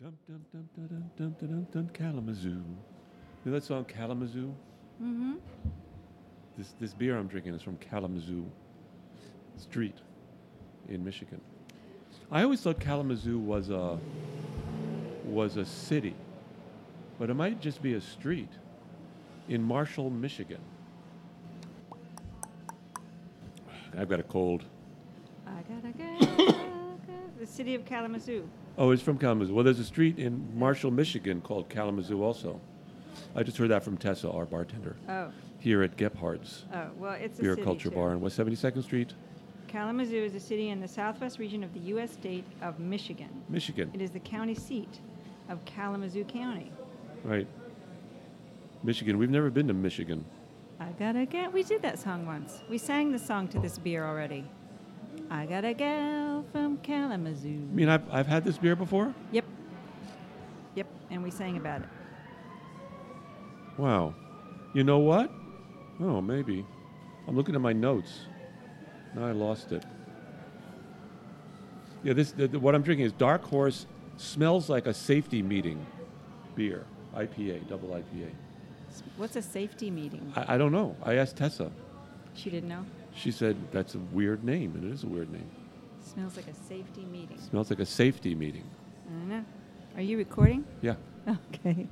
Dum dum dum dum dum dum dum dum, dum Kalamazoo. You know that song Kalamazoo? Mm-hmm. This this beer I'm drinking is from Kalamazoo Street in Michigan. I always thought Kalamazoo was a was a city, but it might just be a street in Marshall, Michigan. I've got a cold. I gotta go. the city of Kalamazoo. Oh, it's from Kalamazoo. Well, there's a street in Marshall, Michigan called Kalamazoo also. I just heard that from Tessa, our bartender, Oh, here at Gebhard's oh, well, it's a Beer city Culture too. Bar on West 72nd Street, Kalamazoo is a city in the southwest region of the U.S. state of Michigan. Michigan. It is the county seat of Kalamazoo County. Right. Michigan. We've never been to Michigan. I gotta get. We did that song once. We sang the song to this beer already. I got a gal from Kalamazoo. I mean, I've, I've had this beer before. Yep. Yep. And we sang about it. Wow. You know what? Oh, maybe. I'm looking at my notes. Now I lost it. Yeah, this the, the- what I'm drinking is Dark Horse. Smells like a safety meeting beer. IPA, double IPA. What's a safety meeting? I, I don't know. I asked Tessa. She didn't know. She said that's a weird name, and it is a weird name. Smells like a safety meeting. Smells like a safety meeting. I don't know. Are you recording? Yeah. Okay.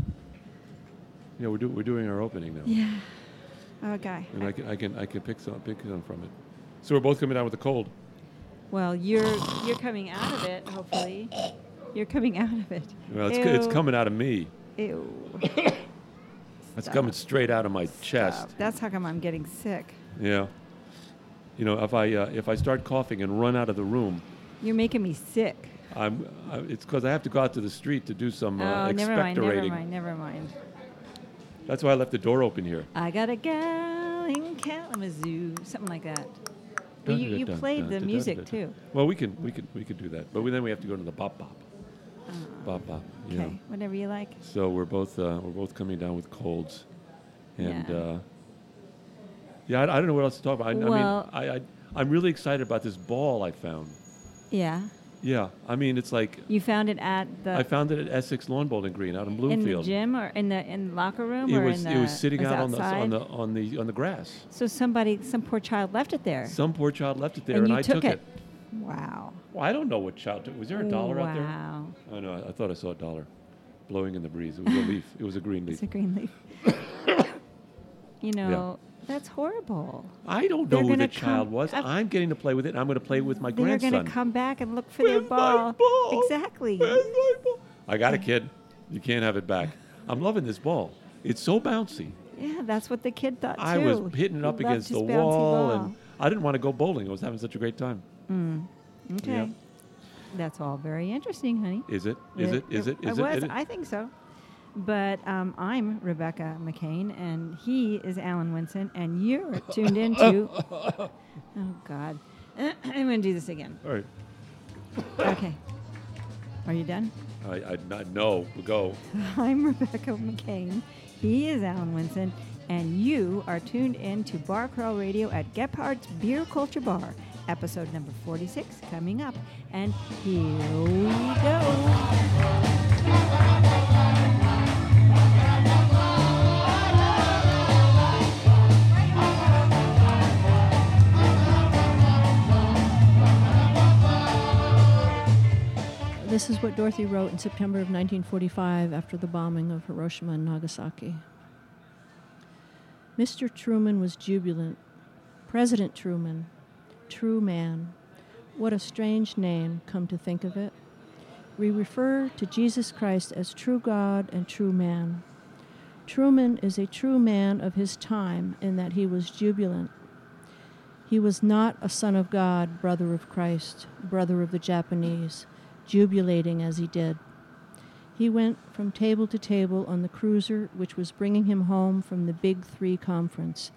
Yeah, we're, do, we're doing our opening now. Yeah. Oh, guy. And I can, I can, I can pick some, pick some from it. So we're both coming down with a cold. Well, you're you're coming out of it. Hopefully, you're coming out of it. Well, it's, it's Ew. coming out of me. Ew. It's Stop. coming straight out of my chest. That's how come I'm getting sick. Yeah. You know, if I uh, if I start coughing and run out of the room, You're making me sick. I'm. I, it's because I have to go out to the street to do some uh, oh, never mind. Never mind. Never mind. That's why I left the door open here. I got a gal in Kalamazoo, something like that. You, you played the music too. Well, we can we can we can do that, but we, then we have to go to the bop bop, Uh, bop bop. You okay, whatever you like. So we're both uh, we're both coming down with colds, and Yeah. Yeah, I, I don't know what else to talk about. I, Well- I mean, I, I I'm really excited about this ball I found. Yeah, Yeah, I mean, it's like you found it at the I found it at Essex Lawn Bowling Green out in Bloomfield. in the gym or in the in the locker room it or was in the it was sitting out on the on the on the on the grass. So somebody, some poor child left it there. Some poor child left it there, and and, I took, took it. Wow. Well, I don't know what child took. Was there a dollar out there? Wow. I know. I, I thought I saw a dollar blowing in the breeze. It was a leaf. It was a green leaf. It's a green leaf. you know, that's horrible. I don't They're know who the gonna come- child was. I've- I'm getting to play with it. and I'm going to play with my grandson. They're grandson. going to come back and look for their Where's my ball. ball? Exactly. Where's my ball? I got a kid. You can't have it back. I'm loving this ball. It's so bouncy. Yeah, that's what the kid thought too. I was hitting it He up loved against his the bouncy wall, ball. and I didn't want to go bowling. I was having such a great time. Mm. Okay. Yeah. That's all very interesting, honey. Is it? Is it? Is it? Is it? was. Is it? I think so. But um, I'm Rebecca McCain, and he is Alan Winson, and you're tuned into. oh God, I'm going to do this again. All right. Okay. Are you done? I, I not no. We'll go. I'm Rebecca McCain. He is Alan Winson, and you are tuned in to Bar Crawl Radio at Gebhard's Beer Culture Bar, episode number 46 coming up. And here we go. This is what Dorothy wrote in September of 1945 after the bombing of Hiroshima and Nagasaki. Mr. Truman was jubilant. President Truman, true man. What a strange name, come to think of it. We refer to Jesus Christ as true God and true man. Truman is a true man of his time in that he was jubilant. He was not a son of God, brother of Christ, brother of the Japanese, jubilating as he did. He went from table to table on the cruiser which was bringing him home from the Big Three conference,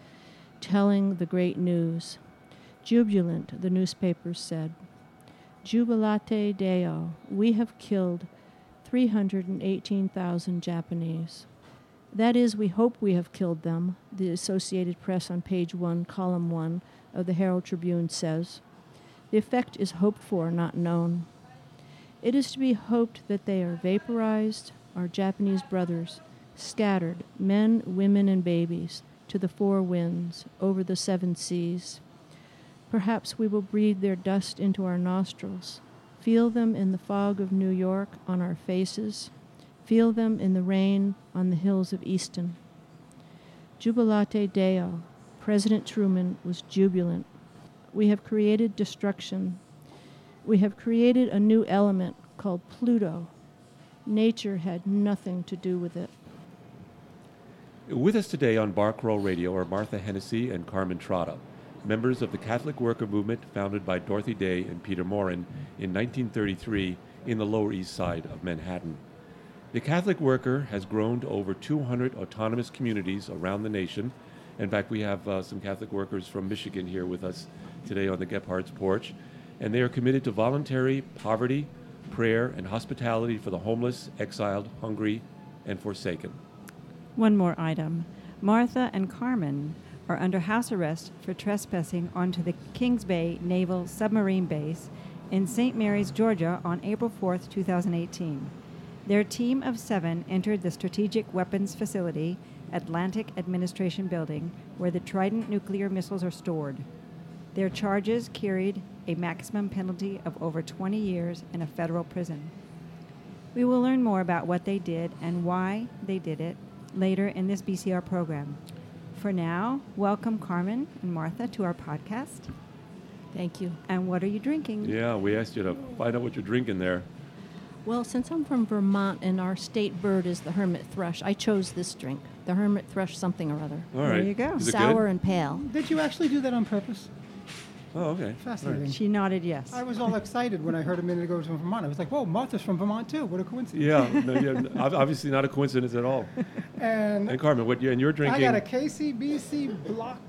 telling the great news. Jubilant, the newspapers said. Jubilate Deo, we have killed 318,000 Japanese. That is, we hope we have killed them, the Associated Press on page 1, column 1 of the Herald Tribune says. The effect is hoped for, not known. It is to be hoped that they are vaporized, our Japanese brothers, scattered, men, women, and babies, to the four winds, over the seven seas. Perhaps we will breathe their dust into our nostrils, feel them in the fog of New York on our faces, feel them in the rain on the hills of Easton. Jubilate Deo, President Truman was jubilant. We have created destruction. We have created a new element called Pluto. Nature had nothing to do with it. With us today on Bar Crawl Radio are Martha Hennessy and Carmen Trotta, members of the Catholic Worker Movement founded by Dorothy Day and Peter Maurin in 1933 in the Lower East Side of Manhattan. The Catholic Worker has grown to over 200 autonomous communities around the nation. In fact, we have uh, some Catholic workers from Michigan here with us today on the Gebhard's porch, and they are committed to voluntary poverty, prayer, and hospitality for the homeless, exiled, hungry, and forsaken. One more item. Martha and Carmen are under house arrest for trespassing onto the Kings Bay Naval Submarine Base in St. Mary's, Georgia on April 4th, 2018. Their team of seven entered the Strategic Weapons Facility, Atlantic Administration Building, where the Trident nuclear missiles are stored. Their charges carried a maximum penalty of over 20 years in a federal prison. We will learn more about what they did and why they did it later in this BCR program. For now, welcome Carmen and Martha to our podcast. Thank you. And what are you drinking? Yeah, we asked you to find out what you're drinking there. Well, since I'm from Vermont and our state bird is the hermit thrush, I chose this drink, the hermit thrush something or other. All There you go. Is Sour good? and pale. Did you actually do that on purpose? Oh, okay. Fascinating. She nodded yes. I was all excited when I heard a minute ago from Vermont. I was like, whoa, Martha's from Vermont too. What a coincidence. Yeah, no, yeah, obviously not a coincidence at all. And And Carmen, what you and you're drinking? I drinking got a KCBC block,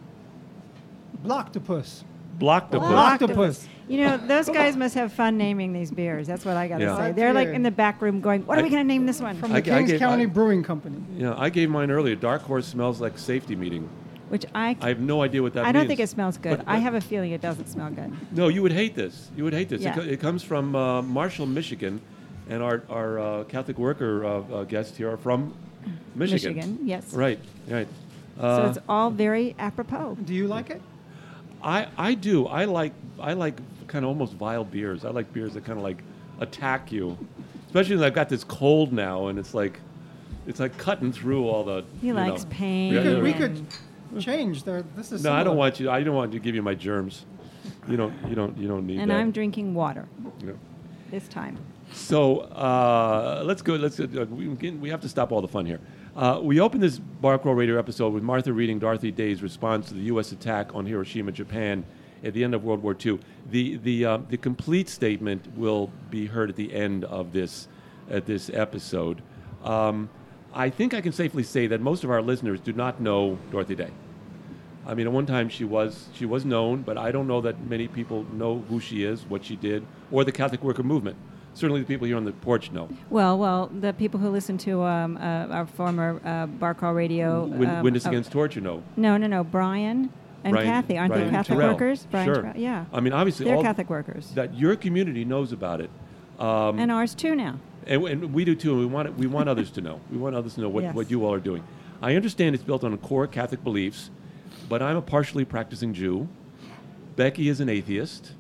Blocktopus. Blocktopus. Blocktopus. You know, those guys must have fun naming these beers. That's what I got to Yeah. say. They're like in the back room going, what are I- we going to name this one? From the I Kings gave- County I- Brewing Company. Yeah, I gave mine earlier. Dark Horse smells like safety meeting. Which I, I have no idea what that I means. don't think it smells good. But- I have a feeling it doesn't smell good. No, you would hate this. You would hate this. It, Yeah. co- it comes from uh, Marshall, Michigan, and our our uh, Catholic worker uh, uh, guests here are from Michigan. Michigan, yes. Right, right. So Uh, it's all very apropos. Do you like it? I I do. I like I like kind of almost vile beers. I like beers that kind of like attack you, especially when I've got this cold now, and it's like it's like cutting through all the. He you likes know. pain. We could, we could change. There, this is. No, I don't want you. I don't want to give you my germs. You don't. You don't. You don't need And that. I'm drinking water Yeah. this time. So uh, let's go. Let's. Uh, we, can- we have to stop all the fun here. Uh, we opened this Bar Crawl Radio episode with Martha reading Dorothy Day's response to the U.S. attack on Hiroshima, Japan, at the end of World War II. The the uh, the complete statement will be heard at the end of this at this episode. Um, I think I can safely say that most of our listeners do not know Dorothy Day. I mean, at one time she was she was known, but I don't know that many people know who she is, what she did, or the Catholic Worker Movement. Certainly, the people here on the porch know. Well, well, the people who listen to um, uh, our former uh, Bar Crawl Radio. Win- um, Witness uh, Against Torture know. No, no, no. Brian and Brian- Kathy aren't Brian they Catholic Terrell. workers? Brian Sure. Terrell, yeah. I mean, obviously, They're Catholic workers. that your community knows about it, um, and ours too now. and, and we do too. And we want it, we want others to know. We want others to know what, Yes. what you all are doing. I understand it's built on core Catholic beliefs, but I'm a partially practicing Jew. Becky is an atheist.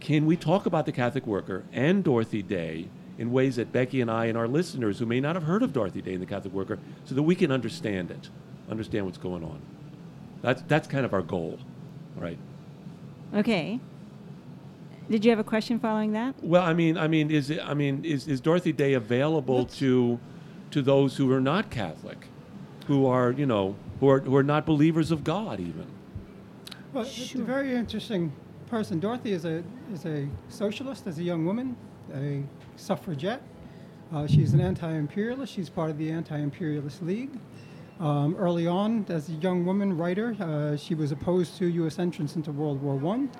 Can we talk about the Catholic Worker and Dorothy Day in ways that Becky and I and our listeners who may not have heard of Dorothy Day and the Catholic Worker, so that we can understand it, understand what's going on? That's that's kind of our goal, right? Okay. Did you have a question following that? Well, I mean, I mean, is it, I mean, is, is Dorothy Day available to to those who are not Catholic, who are you know who are who are not believers of God even? Well, it's a very interesting person. Dorothy is a is a socialist as a young woman, a suffragette. Uh, she's an anti-imperialist. She's part of the Anti-Imperialist League. Um, early on, as a young woman writer, uh, she was opposed to U.S. entrance into World War One.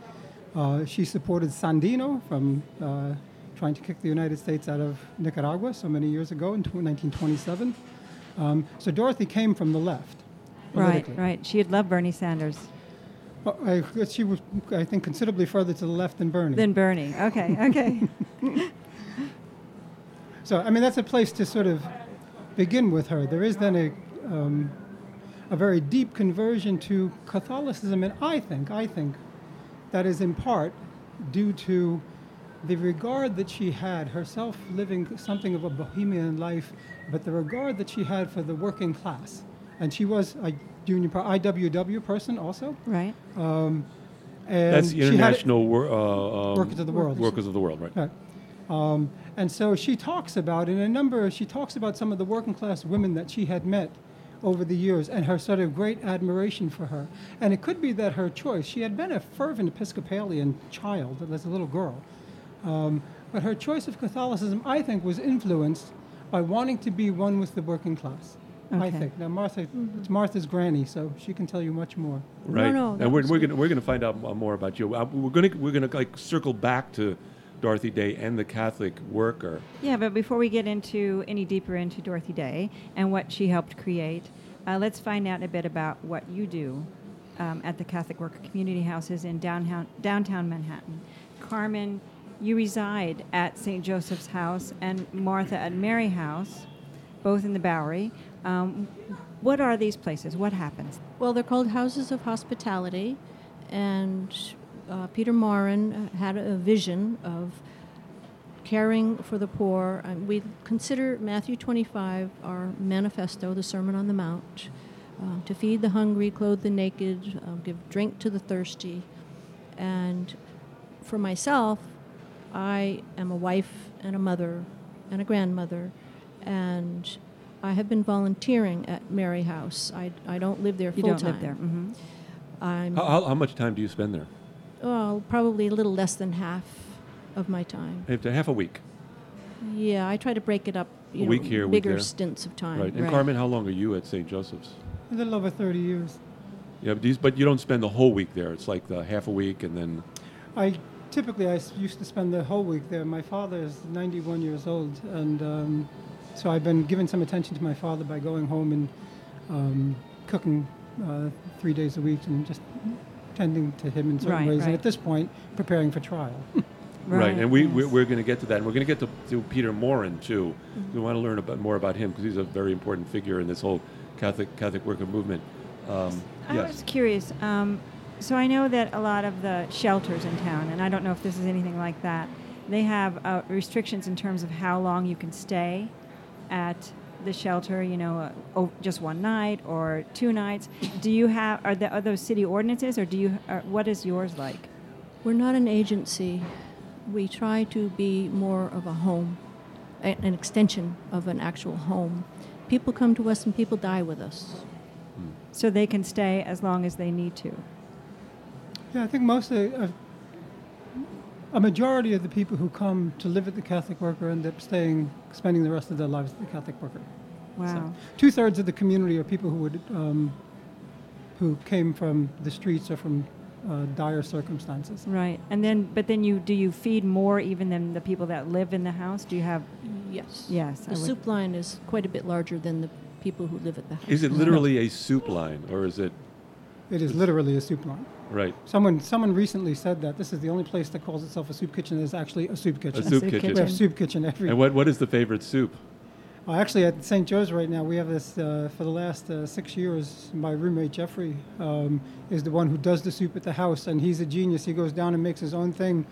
Uh, she supported Sandino from uh, trying to kick the United States out of Nicaragua so many years ago in 1927. Um, so Dorothy came from the left. Right, right. She'd love Bernie Sanders. Well, I guess she was, I think, considerably further to the left than Bernie. Than Bernie. Okay, okay. So, I mean, that's a place to sort of begin with her. There is then a, um, a very deep conversion to Catholicism, and I think, I think that is in part due to the regard that she had, herself living something of a bohemian life, but the regard that she had for the working class. And she was a union IWW person also. Right. Um, and That's the she had- International wor- uh, um, Workers of the World. Workers of the World, right? Right. Um, and so she talks about, in a number, she talks about some of the working class women that she had met over the years and her sort of great admiration for her. And it could be that her choice, she had been a fervent Episcopalian child as a little girl. Um, but her choice of Catholicism, I think, was influenced by wanting to be one with the working class. I Okay. think. Now, Martha, it's Martha's granny, so she can tell you much more. Right. no, that and we're, was we're gonna we're gonna find out m- more about you. Uh, we're gonna we're gonna like circle back to Dorothy Day and the Catholic worker. Yeah, but before we get into any deeper into Dorothy Day and what she helped create, uh, let's find out a bit about what you do um, at the Catholic Worker Community Houses in downtown, downtown Manhattan. Carmen, you reside at St. Joseph's House and Martha at Mary House, both in the Bowery. Um, what are these places? What happens? Well, they're called Houses of Hospitality, and uh, Peter Maurin had a vision of caring for the poor. We consider Matthew 25 our manifesto, the Sermon on the Mount, uh, to feed the hungry, clothe the naked, uh, give drink to the thirsty. And for myself, I am a wife and a mother and a grandmother, and I have been volunteering at Mary House. I, I don't live there full You full don't time. live there. hmm I'm How, how, how much time do you spend there? well, probably a little less than half of my time. Half half a week, Yeah, I try to break it up. You A know, week here, a week bigger there. stints of time. right? And Carmen, how long are you at St. Joseph's? A little over 30 years. Yeah, but, these, but you don't spend the whole week there. It's like the half a week and then. I typically I used to spend the whole week there. My father is 91 years old, and um, so I've been giving some attention to my father by going home and um, cooking uh, three days a week and just tending to him in certain Right, ways. right. And at this point, preparing for trial. Right, and we, yes. we're, we're going to get to that. And we're going to get to, to Peter Maurin, too. Mm-hmm. We want to learn about, more about him because he's a very important figure in this whole Catholic Catholic worker movement. Um, I yes. was curious. Um, so I know that a lot of the shelters in town, and I don't know if this is anything like that, they have uh, restrictions in terms of how long you can stay at the shelter. You know, uh, oh, just one night or two nights. Do you have are, the, are those city ordinances, or do you? Or what is yours like? We're not an agency. We try to be more of a home, a- an extension of an actual home. People come to us and people die with us. So they can stay as long as they need to. yeah, I think most of, of a majority of the people who come to live at the Catholic Worker end up staying, spending the rest of their lives at the Catholic Worker. Wow. Two thirds of the community are people who would, um, who came from the streets or from uh, dire circumstances. Right. And then, but then you do you feed more even than the people that live in the house? Do you have? Yes. Yes. The I would- soup line is quite a bit larger than the people who live at the house. Is it literally a soup line, or is it It is literally a soup line. Right? Someone, someone recently said that this is the only place that calls itself a soup kitchen that is actually a soup kitchen. A soup soup kitchen. we have soup kitchen every. And what, what is the favorite soup? Uh, actually, at St. Joe's right now, we have this uh, for the last uh, six years. My roommate Jeffrey um, is the one who does the soup at the house, and he's a genius. He goes down and makes his own thing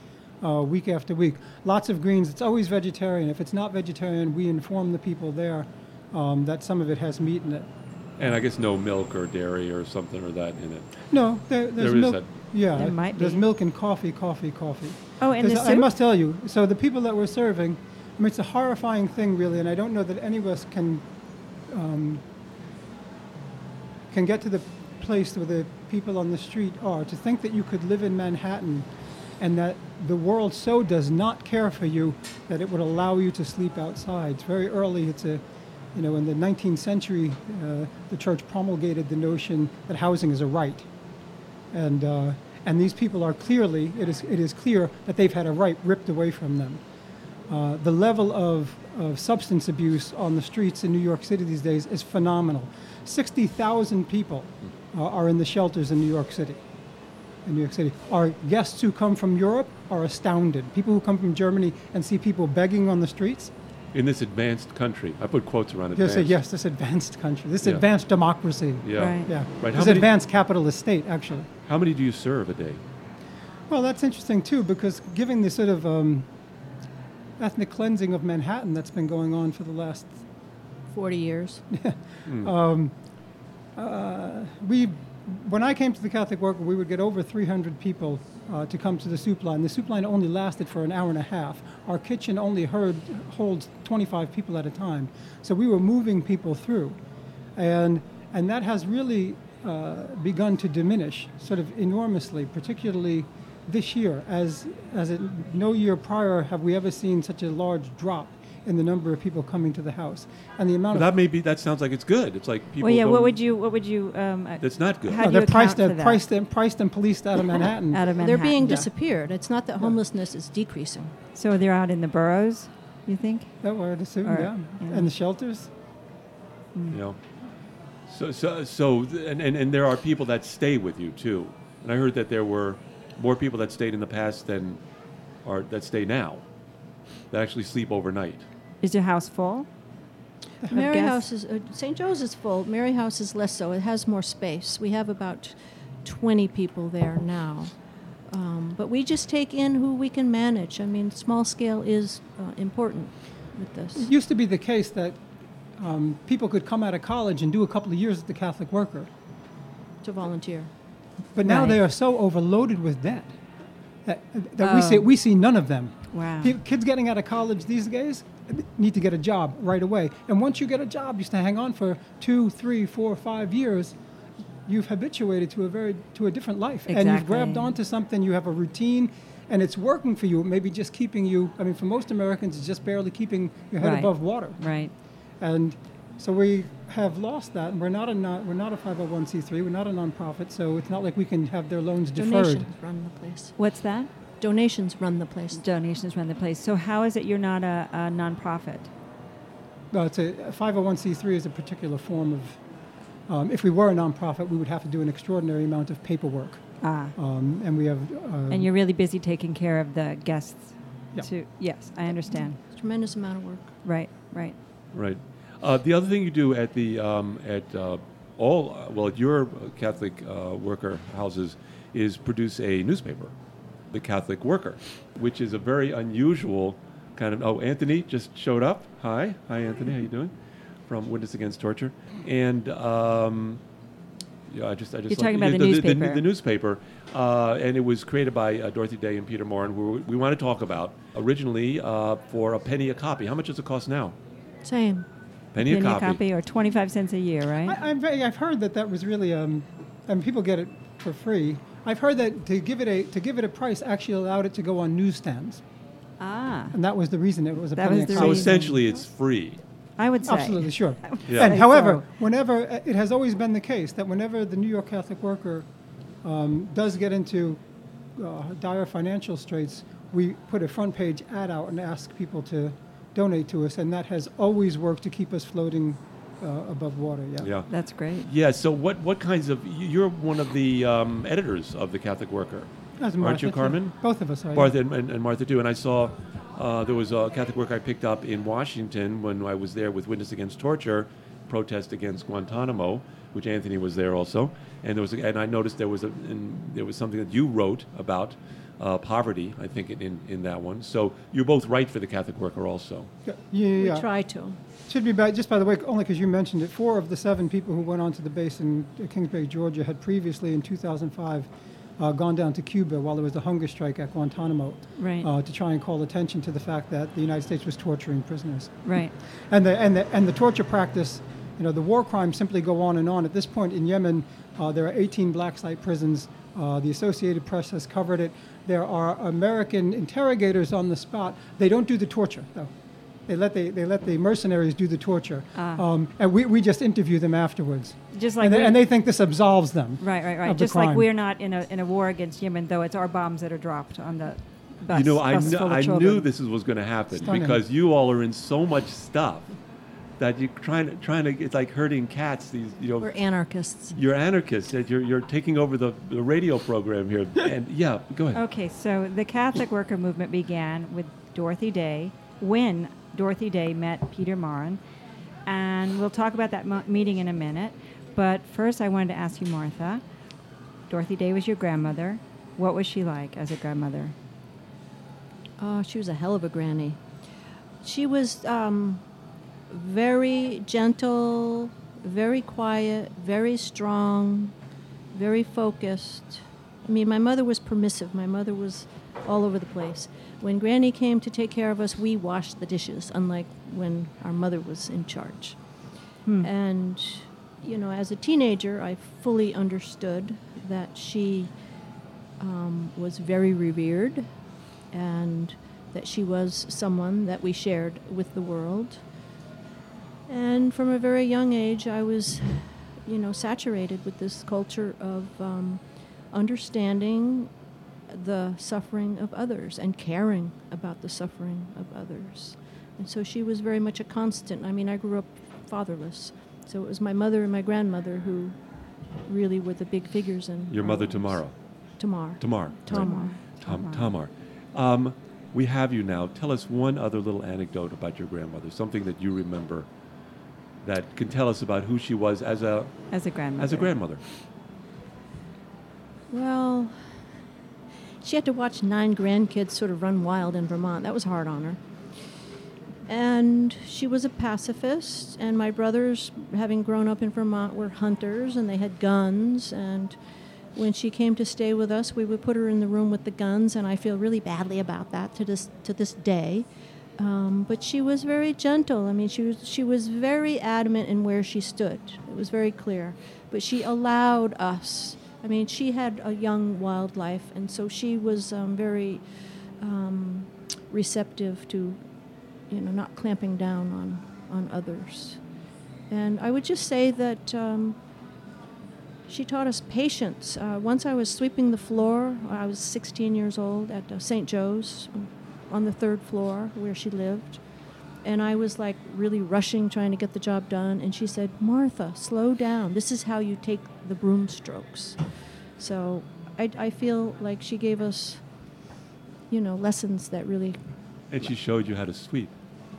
uh, week after week. Lots of greens. It's always vegetarian. If it's not vegetarian, we inform the people there um, that some of it has meat in it. And I guess no milk or dairy or something or that in it. No, there, there's There is milk. that. Yeah, There might there's be. milk and coffee, coffee, coffee. Oh, and the Because I must tell you, so the people that we're serving, I mean, it's a horrifying thing, really, and I don't know that any of us can um, can get to the place where the people on the street are. To think that you could live in Manhattan, and that the world so does not care for you that it would allow you to sleep outside. It's very early. It's a you know, in the 19th century, uh, the church promulgated the notion that housing is a right and uh, and these people are clearly it is it is clear that they've had a right ripped away from them. Uh, the level of, of substance abuse on the streets in New York City these days is phenomenal. Sixty thousand people uh, are in the shelters in New York City. In New York City, our guests who come from Europe are astounded. People who come from Germany and see people begging on the streets, in this advanced country. I put quotes around Yes, advanced. yes, yes this advanced country, this Yeah. advanced democracy. Yeah. Right. Yeah. Right. How This many, advanced capitalist state, actually. how many do you serve a day? Well, that's interesting too, because given the sort of um, ethnic cleansing of Manhattan that's been going on for the last, 40 years. Hmm. um, uh, we, when I came to the Catholic Worker, we would get over 300 people uh, to come to the soup line. The soup line only lasted for an hour and a half. Our kitchen only heard, holds 25 people at a time, so we were moving people through, and and that has really uh, begun to diminish, sort of enormously, particularly this year, as as it, no year prior have we ever seen such a large drop in the number of people coming to the house, and the amount Well, of that may be. That sounds like it's good. It's like people. well, yeah. What would you? What would you? Um, uh, That's not good. How No, do you they're priced, for they're that? priced and priced and policed out of Manhattan. out of Manhattan? They're being Yeah. disappeared. It's not that homelessness is decreasing. So they're out in the boroughs. You think? that would assume, Or- yeah. yeah. And the shelters. You know. So so so and, and and there are people that stay with you too. And I heard that there were more people that stayed in the past than are that stay now. That actually sleep overnight. Is your house full? of Mary? House is, uh, St. Joe's is full. Mary House is less so. It has more space. We have about 20 people there now. Um, but we just take in who we can manage. I mean, small scale is uh, important with this. It used to be the case that um, people could come out of college and do a couple of years at the Catholic Worker, To volunteer. but now they are so overloaded with debt that, that we see Oh. we see none of them. Wow. Pe- Kids getting out of college these days need to get a job right away, and once you get a job, you stay hang on for two, three, four, five years. You've habituated to a very to a different life, and you've grabbed onto something. You have a routine, and it's working for you. Maybe just keeping you. I mean, for most Americans, it's just barely keeping your head Right. above water. Right. And so we have lost that, and we're not a non, we're not a 501c3. We're not a nonprofit, so it's not like we can have their loans deferred. Donations run the place. What's that? Donations run the place. Donations run the place. So how is it you're not a, a nonprofit? No, it's a, a 501c3 is a particular form of. Um, if we were a nonprofit, we would have to do an extraordinary amount of paperwork, Ah. um, and we have. Uh, and you're really busy taking care of the guests. Yeah. To yes, I understand. Tremendous amount of work. Right. Right. Right. Uh, the other thing you do at the um, at uh, all uh, well at your Catholic uh, worker houses is produce a newspaper, the Catholic Worker, which is a very unusual kind of. Oh, Anthony just showed up. Hi, hi, Anthony. How you doing? From Witness Against Torture, and um, yeah, I just I just You're talking about the The, newspaper. the newspaper, uh, and it was created by uh, Dorothy Day and Peter Maurin, who we want to talk about originally uh, for a penny a copy. How much does it cost now? Same. Penny, Penny a copy. or 25 cents a year, right? I, I'm very, I've heard that that was really, um, and people get it for free. I've heard that to give it a to give it a price actually allowed it to go on newsstands, ah. and that was the reason it was a That penny was So essentially, it's free. I would say. Absolutely, sure. Yeah. And however, so. whenever uh, it has always been the case that whenever the New York Catholic Worker um, does get into uh, dire financial straits, we put a front page ad out and ask people to donate to us, and that has always worked to keep us floating uh, above water. Yeah. Yeah. That's great. Yeah. So what what kinds of you're one of the um, editors of the Catholic Worker, As aren't Martha, you, too. Carmen? Both of us are. Martha and, and, and Martha too. And I saw uh, there was a Catholic Worker I picked up in Washington when I was there with Witness Against Torture, protest against Guantanamo, which Anthony was there also. And there was a, and I noticed there was a and there was something that you wrote about. Uh, poverty, I think, in, in that one. So you're both right for the Catholic Worker, also. Yeah, yeah, yeah. We try to. Should be by, just by the way, only because you mentioned it. Four of the seven people who went onto the base in uh, Kings Bay, Georgia, had previously in 2005 uh, gone down to Cuba while there was a hunger strike at Guantanamo Right. uh, to try and call attention to the fact that the United States was torturing prisoners. Right. And the, and, the, and the torture practice, you know, the war crimes simply go on and on. At this point in Yemen, uh, there are 18 black site prisons. Uh, the Associated Press has covered it. There are American interrogators on the spot. They don't do the torture, though. They let the, they let the mercenaries do the torture. Ah. Um, and we, we just interview them afterwards. Just like and, they, and they think this absolves them. Right, right, right. Just like we're not in a in a war against Yemen, though it's our bombs that are dropped on the bus. you know, I, kn- full of I children. knew this is- was going to happen Stunning. because you all are in so much stuff that you're trying to trying to. It's like herding cats. These you know. We're anarchists. You're anarchists. You're, you're taking over the, the radio program here. And yeah, go ahead. Okay, so the Catholic worker movement began with Dorothy Day when Dorothy Day met Peter Maurin, and we'll talk about that mo- meeting in a minute. But first, I wanted to ask you, Martha. Dorothy Day was your grandmother. What was she like as a grandmother? Oh, she was a hell of a granny. She was um, very gentle, very quiet, very strong, very focused. I mean, my mother was permissive. My mother was all over the place. When Granny came to take care of us, we washed the dishes, unlike when our mother was in charge. Hmm. And, you know, as a teenager, I fully understood that she um, was very revered and that she was someone that we shared with the world. And from a very young age, I was, you know, saturated with this culture of um, understanding the suffering of others and caring about the suffering of others. And so she was very much a constant. I mean, I grew up fatherless. So it was my mother and my grandmother who really were the big figures in Your mother, lives. Tamara. Tamar. Tamar. Tamar. Tam- Tamar. Tamar. Um, we have you now. Tell us one other little anecdote about your grandmother, something that you remember that can tell us about who she was as a As a grandmother. as a grandmother. Well, she had to watch nine grandkids sort of run wild in Vermont. That was hard on her. And she was a pacifist, and my brothers, having grown up in Vermont, were hunters and they had guns. And when she came to stay with us, we would put her in the room with the guns, and I feel really badly about that to this, to this day. Um, but she was very gentle. I mean, she was, she was very adamant in where she stood. It was very clear. But she allowed us. I mean, she had a young wildlife, and so she was um, very um, receptive to, you know, not clamping down on, on others. And I would just say that um, she taught us patience. Uh, once I was sweeping the floor, I was 16 years old at uh, St. Joe's on the third floor where she lived. And I was like really rushing, trying to get the job done. And she said, Martha, slow down. This is how you take the broom strokes. So I, I feel like she gave us, you know, lessons that really, And she showed you how to sweep.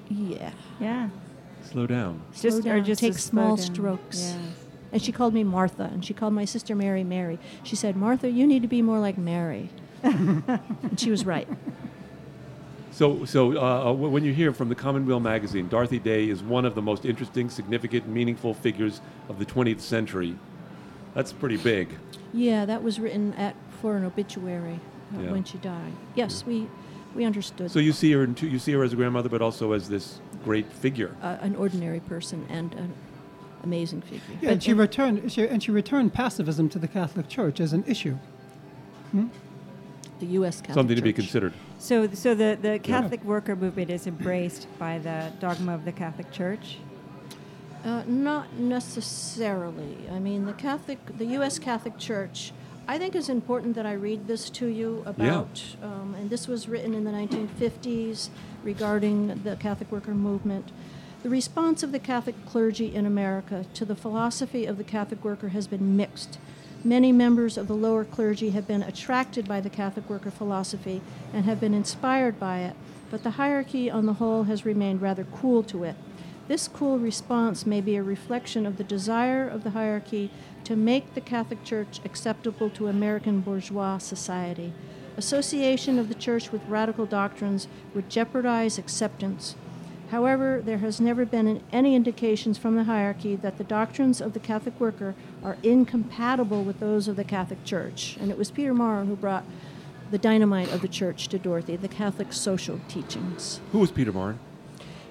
yeah. Yeah. Slow down. Slow Just or just take small down. strokes. Yes. And she called me Martha, and she called my sister Mary Mary. She said, Martha, you need to be more like Mary. and she was right. So, so uh, uh, when you hear from the Commonweal magazine, Dorothy Day is one of the most interesting, significant, meaningful figures of the 20th century. That's pretty big. Yeah, that was written at for an obituary uh, Yeah. when she died. Yes, we we understood. So you see her, in two, you see her as a grandmother, but also as this great figure. uh, an ordinary person and an amazing figure. Yeah, But- and she returned. She, and she returned pacifism to the Catholic Church as an issue. the U.S. Catholic Something to be considered. So, so the, the Catholic worker movement is embraced by the dogma of the Catholic Church. Uh, not necessarily. I mean, the Catholic, the U.S. Catholic Church. I think it's important that I read this to you about, um, and this was written in the 1950s regarding the Catholic worker movement. The response of the Catholic clergy in America to the philosophy of the Catholic worker has been mixed. Many members of the lower clergy have been attracted by the Catholic worker philosophy and have been inspired by it, but the hierarchy on the whole has remained rather cool to it. This cool response may be a reflection of the desire of the hierarchy to make the Catholic Church acceptable to American bourgeois society. Association of the Church with radical doctrines would jeopardize acceptance. However, there has never been any indications from the hierarchy that the doctrines of the Catholic worker are incompatible with those of the Catholic Church. And it was Peter Maurin who brought the dynamite of the Church to Dorothy, the Catholic social teachings. Who was Peter Maurin?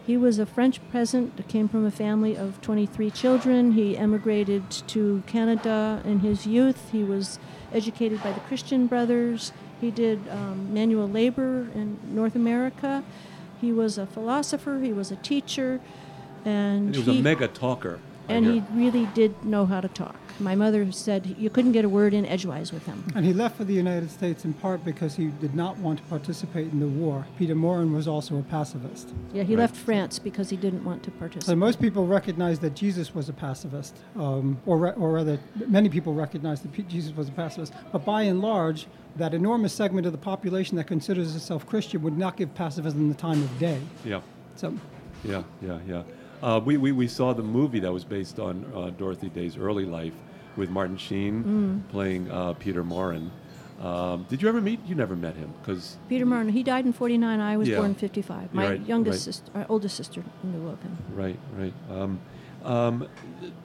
He was a French peasant came from a family of 23 children. He emigrated to Canada in his youth. He was educated by the Christian Brothers. He did um, manual labor in North America. He was a philosopher. He was a teacher, and And he was he, a mega talker. And he really did know how to talk. My mother said you couldn't get a word in edgewise with him. And he left for the United States in part because he did not want to participate in the war. Peter Maurin was also a pacifist. Yeah, he Right. left France because he didn't want to participate. So most people recognize that Jesus was a pacifist, um, or, re- or rather, many people recognize that P- Jesus was a pacifist. But by and large, that enormous segment of the population that considers itself Christian would not give pacifism the time of day. yeah. So Yeah, yeah, yeah. Uh, we, we, we saw the movie that was based on uh, Dorothy Day's early life with Martin Sheen playing uh, Peter Maurin. Um, did you ever meet? You never met him because Peter Martin, he died in 49. I was Yeah. born in 55. My Right, youngest right. sister, uh, oldest sister knew of him. right, right. Um, um,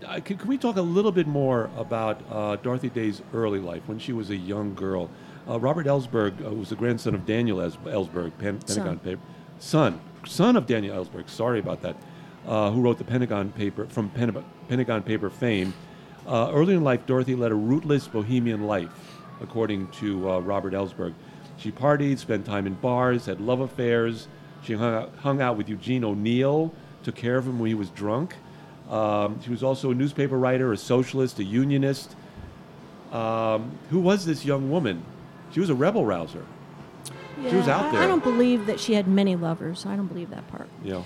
I, can, can we talk a little bit more about uh, Dorothy Day's early life when she was a young girl? Uh, Robert Ellsberg uh, was the grandson of Daniel Ellsberg, Pen- Pentagon Son. paper son, son of Daniel Ellsberg. Sorry about that. Uh, who wrote the Pentagon paper from Pen- Pentagon paper fame? Uh, early in life, Dorothy led a rootless bohemian life, according to uh, Robert Ellsberg. She partied, spent time in bars, had love affairs. She hung out, hung out with Eugene O'Neill, took care of him when he was drunk. Um, she was also a newspaper writer, a socialist, a unionist. Um, who was this young woman? She was a rebel rouser. She was out I- there. I don't believe that she had many lovers. I don't believe that part. Know,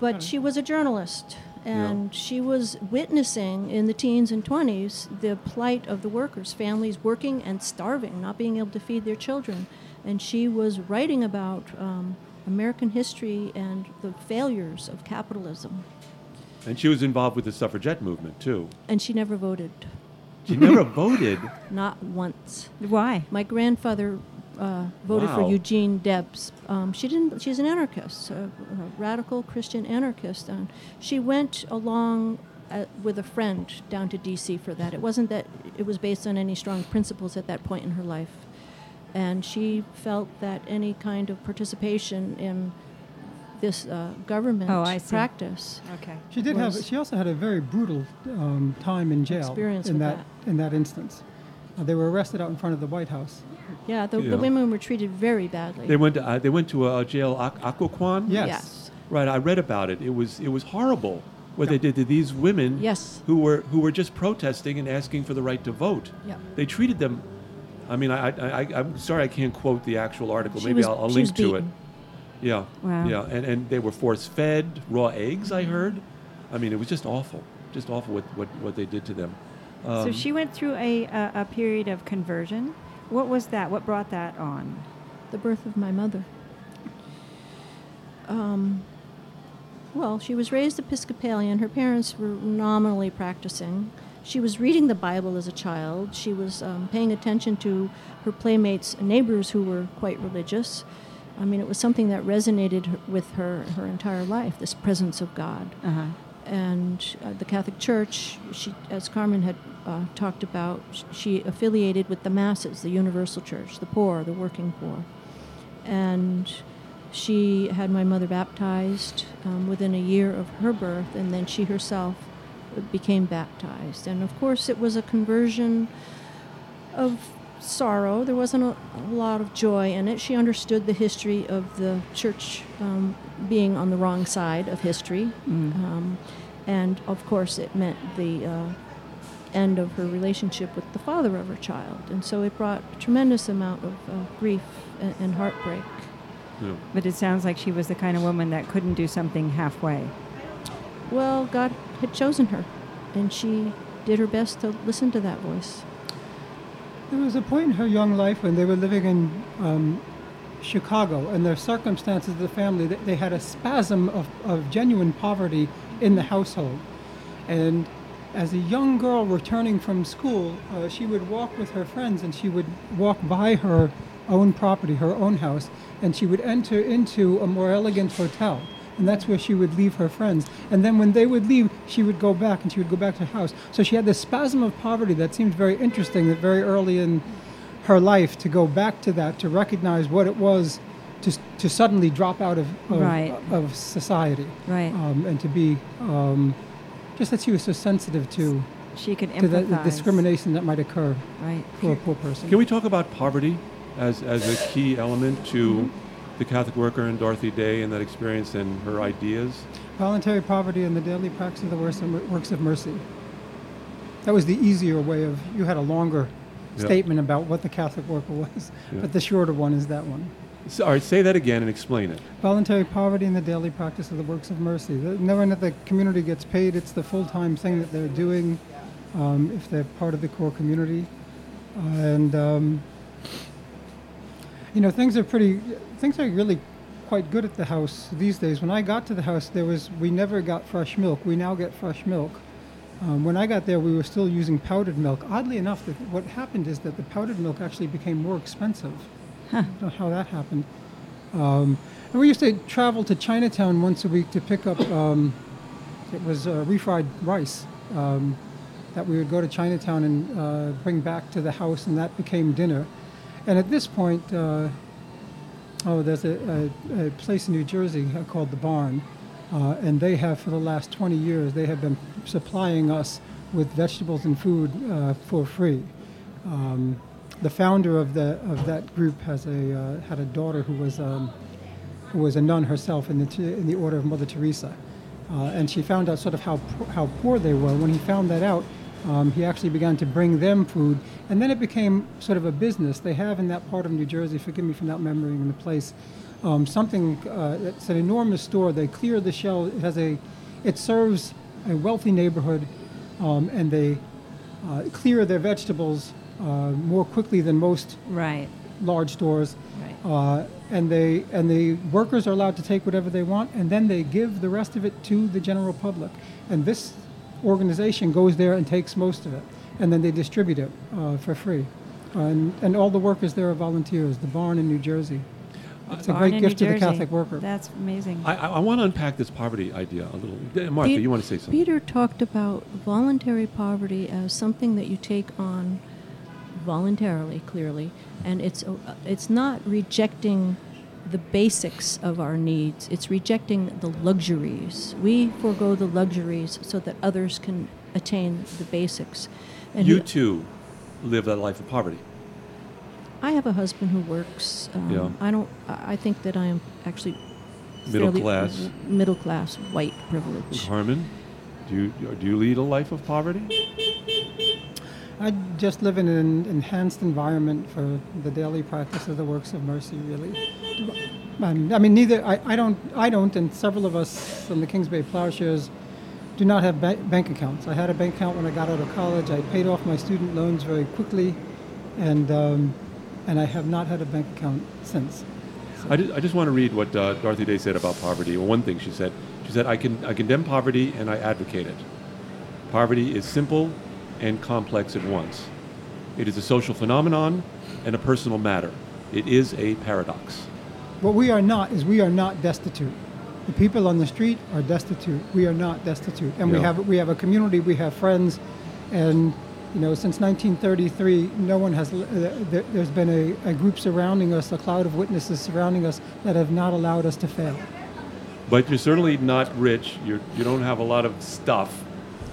But she was a journalist, and she was witnessing in the teens and 20s the plight of the workers, families working and starving, not being able to feed their children. And she was writing about um, American history and the failures of capitalism. and she was involved with the suffragette movement too. And she never voted, She never voted. not once. Why? My grandfather uh, voted for Eugene Debs. Um, she didn't. She's an anarchist, a, a radical Christian anarchist, and she went along uh, with a friend down to D.C. for that. It wasn't that it was based on any strong principles at that point in her life, and she felt that any kind of participation in this uh, government Oh, I practice Okay. she did have. She also had a very brutal um, time in jail Experience in with that, that. in that instance. Uh, they were arrested out in front of the White House. Yeah, the, Yeah. the women were treated very badly. They went to uh, they went to a jail, Aqu- Occoquan. Yes. Yes. Right, I read about it. It was it was horrible what they did to these women. Yes. Who were who were just protesting and asking for the right to vote. Yeah. They treated them. I mean, I, I, I I'm sorry I can't quote the actual article. She Maybe was- I'll, I'll she link was to it. Yeah. Wow. Yeah, and and they were force fed raw eggs. I heard. I mean, it was just awful, just awful what what, what they did to them. so Um, she went through a, a, a period of conversion. What was that? What brought that on? the birth of my mother. Um, well, she was raised Episcopalian. Her parents were nominally practicing. She was reading the Bible as a child. She was um, paying attention to her playmates, neighbors who were quite religious. I mean, it was something that resonated with her her entire life. This presence of God Uh huh. and uh, the Catholic Church, she, as Carmen had uh, talked about, she affiliated with the masses, the Universal Church, the poor, the working poor. And she had my mother baptized um, within a year of her birth, and then she herself became baptized. And of course, it was a conversion of sorrow. There wasn't a, a lot of joy in it. She understood the history of the church um, being on the wrong side of history. Um, and of course, it meant the uh, end of her relationship with the father of her child. And so it brought a tremendous amount of uh, grief and, and heartbreak. you know, But it sounds like she was the kind of woman that couldn't do something halfway. Well, God had chosen her, and she did her best to listen to that voice. There was a point in her young life when they were living in um, Chicago, and the circumstances of the family, they had a spasm of, of genuine poverty in the household. And as a young girl returning from school, uh, she would walk with her friends and she would walk by her own property, her own house, and she would enter into a more elegant hotel. And that's where she would leave her friends. And then when they would leave, she would go back and she would go back to her house. So she had this spasm of poverty that seemed very interesting that very early in her life to go back to that, to recognize what it was to, to suddenly drop out of, of, Right. of society. Right. Um, and to be, um, just that she was so sensitive to, She could to the, empathize. the discrimination that might occur Right. for a poor person. Can we talk about poverty as, as a key element to mm-hmm. the Catholic worker and Dorothy Day and that experience and her ideas? Voluntary poverty and the daily practice of the works of, works of mercy. That was the easier way of, you had a longer Yeah. statement about what the Catholic worker was, Yeah. but the shorter one is that one. So, all right, say that again and explain it. Voluntary poverty and the daily practice of the works of mercy. The, knowing that the community gets paid, it's the full time thing that they're doing um, if they're part of the core community. and, um, you know, things are pretty, things are really quite good at the house these days. When I got to the house, there was we never got fresh milk. We now get fresh milk. Um, when I got there, we were still using powdered milk. Oddly enough, the, what happened is that the powdered milk actually became more expensive. I don't know how that happened. Um, and we used to travel to Chinatown once a week to pick up. Um, it was uh, refried rice um, that we would go to Chinatown and uh, bring back to the house, and that became dinner. And at this point, uh, oh, there's a, a, a place in New Jersey called the Barn, uh, and they have for the last 20 years they have been supplying us with vegetables and food uh, for free. Um, the founder of the of that group has a uh, had a daughter who was um, who was a nun herself in the in the order of Mother Teresa, uh, and she found out sort of how how poor they were. When he found that out, um, he actually began to bring them food, and then it became sort of a business. They have in that part of New Jersey. Forgive me for not remembering the place. Um, something uh, it's an enormous store. They clear the shell. It has a it serves a wealthy neighborhood, um, and they uh, clear their vegetables uh, more quickly than most Right. large stores. Right. Uh, and they and the workers are allowed to take whatever they want, and then they give the rest of it to the general public. And this organization goes there and takes most of it, and then they distribute it uh, for free. And, and all the workers there are volunteers. The barn in New Jersey. It's a Barn great gift to the Catholic worker. That's amazing. I, I, I want to unpack this poverty idea a little. Uh, Martha, Pete- you want to say something? Peter talked about voluntary poverty as something that you take on voluntarily, clearly, and it's uh, it's not rejecting the basics of our needs. It's rejecting the luxuries. We forego the luxuries so that others can attain the basics. And you he- too live that life of poverty. I have a husband who works. Um, Yeah. I don't. I I think that I am actually Middle class. middle class, white privilege. Carmen, do you do you lead a life of poverty? I just live in an enhanced environment for the daily practice of the works of mercy, really. Um, I mean, neither I, I don't I don't, and several of us from the Kings Bay Plowshares do not have ba- bank accounts. I had a bank account when I got out of college. I paid off my student loans very quickly, and um, and I have not had a bank account since. I just, I just want to read what uh, Dorothy Day said about poverty. Well, one thing she said, she said, I, can, I condemn poverty and I advocate it. Poverty is simple and complex at once. It is a social phenomenon and a personal matter. It is a paradox. What we are not is we are not destitute. The people on the street are destitute. We are not destitute, and we have we have a community. We have friends, and you know since 1933, no one has. Uh, there, there's been a, a group surrounding us, a cloud of witnesses surrounding us that have not allowed us to fail. But you're certainly not rich. You're, you don't have a lot of stuff.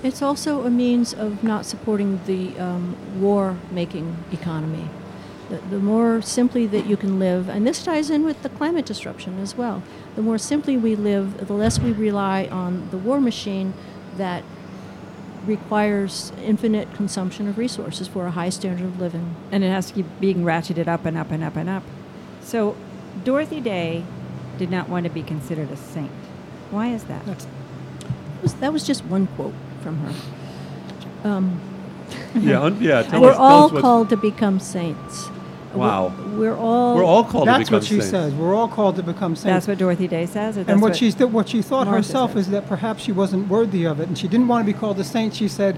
It's also a means of not supporting the um, war-making economy. The, the more simply that you can live, and this ties in with the climate disruption as well. The more simply we live, the less we rely on the war machine that requires infinite consumption of resources for a high standard of living. and it has to keep being ratcheted up and up and up and up. So, Dorothy Day did not want to be considered a saint. Why is that? That's that was just one quote from her. Um, Yeah, un- yeah. Tell we're us, tell all us called to become saints. Wow. We're, we're all. We're all called to that's become what she saints. says. We're all called to become saints. That's what Dorothy Day says, and what, what she's th- what she thought Martha herself says. is that perhaps she wasn't worthy of it, and she didn't want to be called a saint. She said,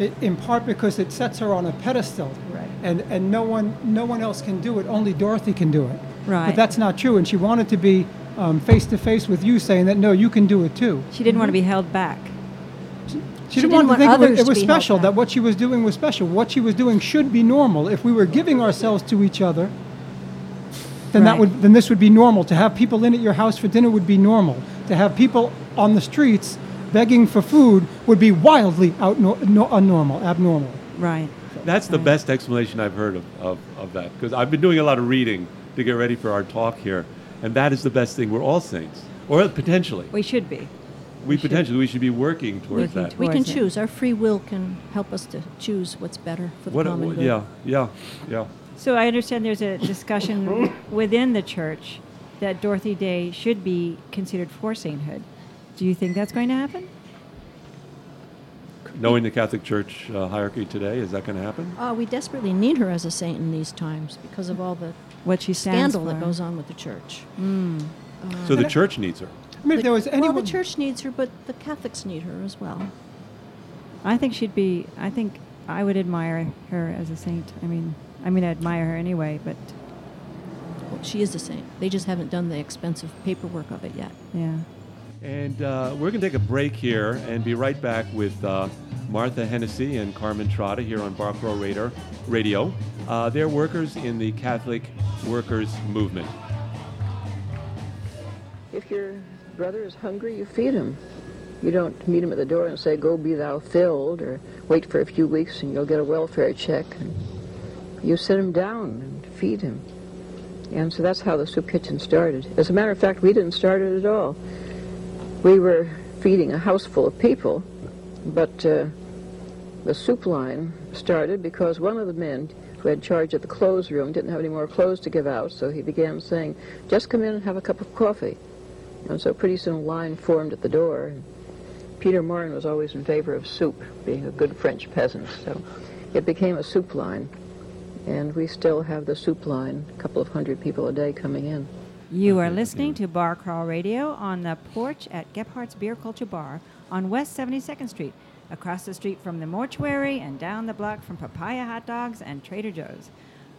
it, in part because it sets her on a pedestal, Right. and and no one no one else can do it. Only Dorothy can do it. Right. But that's not true, and she wanted to be face to face with you, saying that no, you can do it too. she didn't want to be held back. She, She didn't, didn't want to want think it was, it was special. That what she was doing was special. What she was doing should be normal. If we were giving ourselves to each other, then that would then this would be normal. To have people in at your house for dinner would be normal. To have people on the streets begging for food would be wildly out no, no, unnormal, abnormal. Right. That's the Right. best explanation I've heard of, of, of that. Because I've been doing a lot of reading to get ready for our talk here. And that is the best thing. We're all saints. Or potentially. We should be. We, we should- potentially, we should be working towards Working that. we can it. choose. Our free will can help us to choose what's better for the What, common what- good. yeah, yeah, yeah. So I understand there's a discussion within the church that Dorothy Day should be considered for sainthood. Do you think that's going to happen? Knowing the Catholic Church uh, hierarchy today, is that going to happen? Uh, we desperately need her as a saint in these times because of all the What she stands scandal for? that goes on with the church. Mm. so the church needs her. I mean, if there was well, the church needs her, but the Catholics need her as well. I think she'd be. I think I would admire her as a saint. I mean, I mean, I admire her anyway, but Well, she is a saint. They just haven't done the expensive paperwork of it yet. yeah. And uh, we're going to take a break here and be right back with uh, Martha Hennessy and Carmen Trotta here on Bar Pro Radar Radio. Uh, they're workers in the Catholic Workers Movement. If your brother is hungry, you feed him. You don't meet him at the door and say, go be thou filled, or wait for a few weeks and you'll get a welfare check. And you sit him down and feed him. And so that's how the soup kitchen started. As a matter of fact, we didn't start it at all. We were feeding a house full of people, but uh, the soup line started because one of the men who had charge of the clothes room didn't have any more clothes to give out, so he began saying, just come in and have a cup of coffee. And so pretty soon a line formed at the door. And Peter Maurin was always in favor of soup, being a good French peasant. So it became a soup line. And we still have the soup line, a couple of hundred people a day coming in. You are listening to Bar Crawl Radio on the porch at Gebhard's Beer Culture Bar on West 72nd Street, across the street from the mortuary and down the block from Papaya Hot Dogs and Trader Joe's.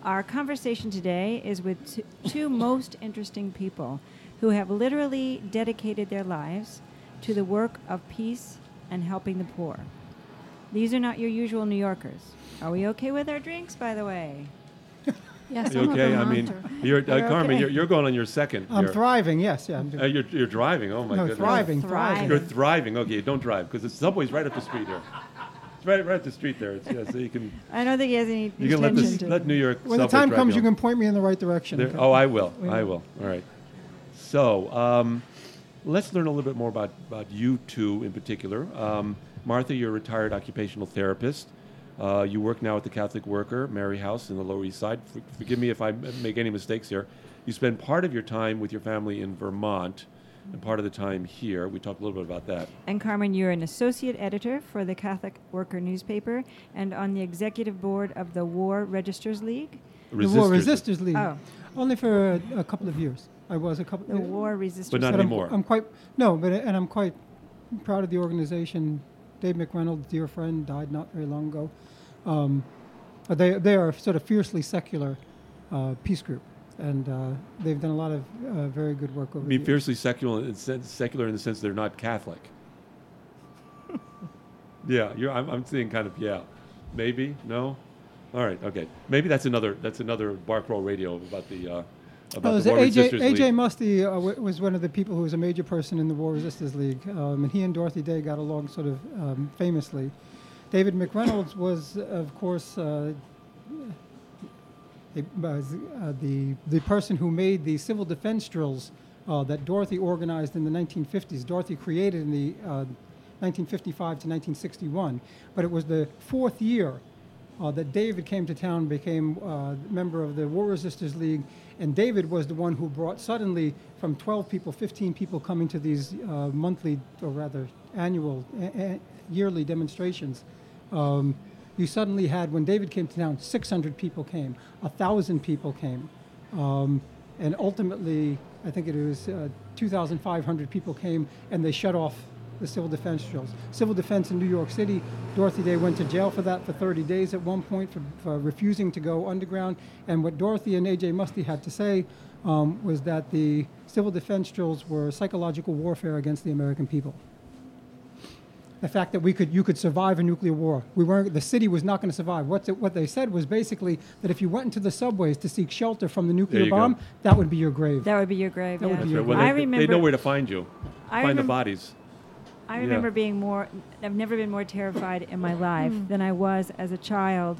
Our conversation today is with two most interesting people who have literally dedicated their lives to the work of peace and helping the poor. These are not your usual New Yorkers. Are we okay with our drinks, by the way? yes, You some of okay? I mean, you're, uh, We're Carmen, okay. you're, you're going on your second. I'm You're- thriving. Yes, yeah, I'm doing. Uh, you're, you're driving. Oh my no, goodness. thriving, Thriving. thriving. You're thriving. Okay, don't drive because the subway's right up the street here. It's right, right up the street there. It's, yeah, so you can I don't think he has any you can let this to. let New York. When the time comes, you home. can point me in the right direction. There- oh, I will. I will. will. All right. So um, let's learn a little bit more about, about you two in particular. Um, Martha, you're a retired occupational therapist. Uh, you work now at the Catholic Worker, Mary House in the Lower East Side. For, forgive me if I make any mistakes here. You spend part of your time with your family in Vermont and part of the time here. We talked a little bit about that. And Carmen, you're an associate editor for the Catholic Worker newspaper and on the executive board of the War Resisters League. the War Resisters. Resisters League. Oh. Only for a, a couple of years. I was a couple. The War Resisters But not But I'm- anymore. I'm, quite no, but and I'm quite proud of the organization. Dave McReynolds, dear friend, died not very long ago. Um, they they are sort of fiercely secular uh, peace group, and uh, they've done a lot of uh, very good work over I the mean, years. fiercely secular in, the sense, secular in the sense they're not Catholic. yeah, you're, I'm, I'm saying kind of yeah, maybe no. All right, okay. Maybe that's another that's another Bar Crawl Radio about the uh, about Oh, the War AJ, AJ League. Muste uh, w- was one of the people who was a major person in the War Resisters League, um, and he and Dorothy Day got along sort of um, famously. David McReynolds was, of course, uh, the, uh, the the person who made the civil defense drills uh, that Dorothy organized in the 1950s. Dorothy created in the uh, 1955 to 1961, but it was the fourth year uh, that David came to town, became uh, member of the War Resisters League, and David was the one who brought suddenly from 12 people, 15 people coming to these uh, monthly, or rather annual, a- a- yearly demonstrations. Um, you suddenly had, when David came to town, 600 people came, 1,000 people came. Um, and ultimately, I think it was uh, 2,500 people came, and they shut off the civil defense drills. Civil defense in New York City, Dorothy Day went to jail for that for 30 days at one point for, for refusing to go underground. And what Dorothy and A.J. Muste had to say um, was that the civil defense drills were psychological warfare against the American people. The fact that we could, you could survive a nuclear war. We weren't, the city was not going to survive. What's it, what they said was basically that if you went into the subways to seek shelter from the nuclear you go. bomb, that would be your grave. That would be your grave. That would be That's your right. Well, I they, they remember. know where to find you. I find the bodies. I Yeah. remember being more. I've never been more terrified in my life Hmm. than I was as a child,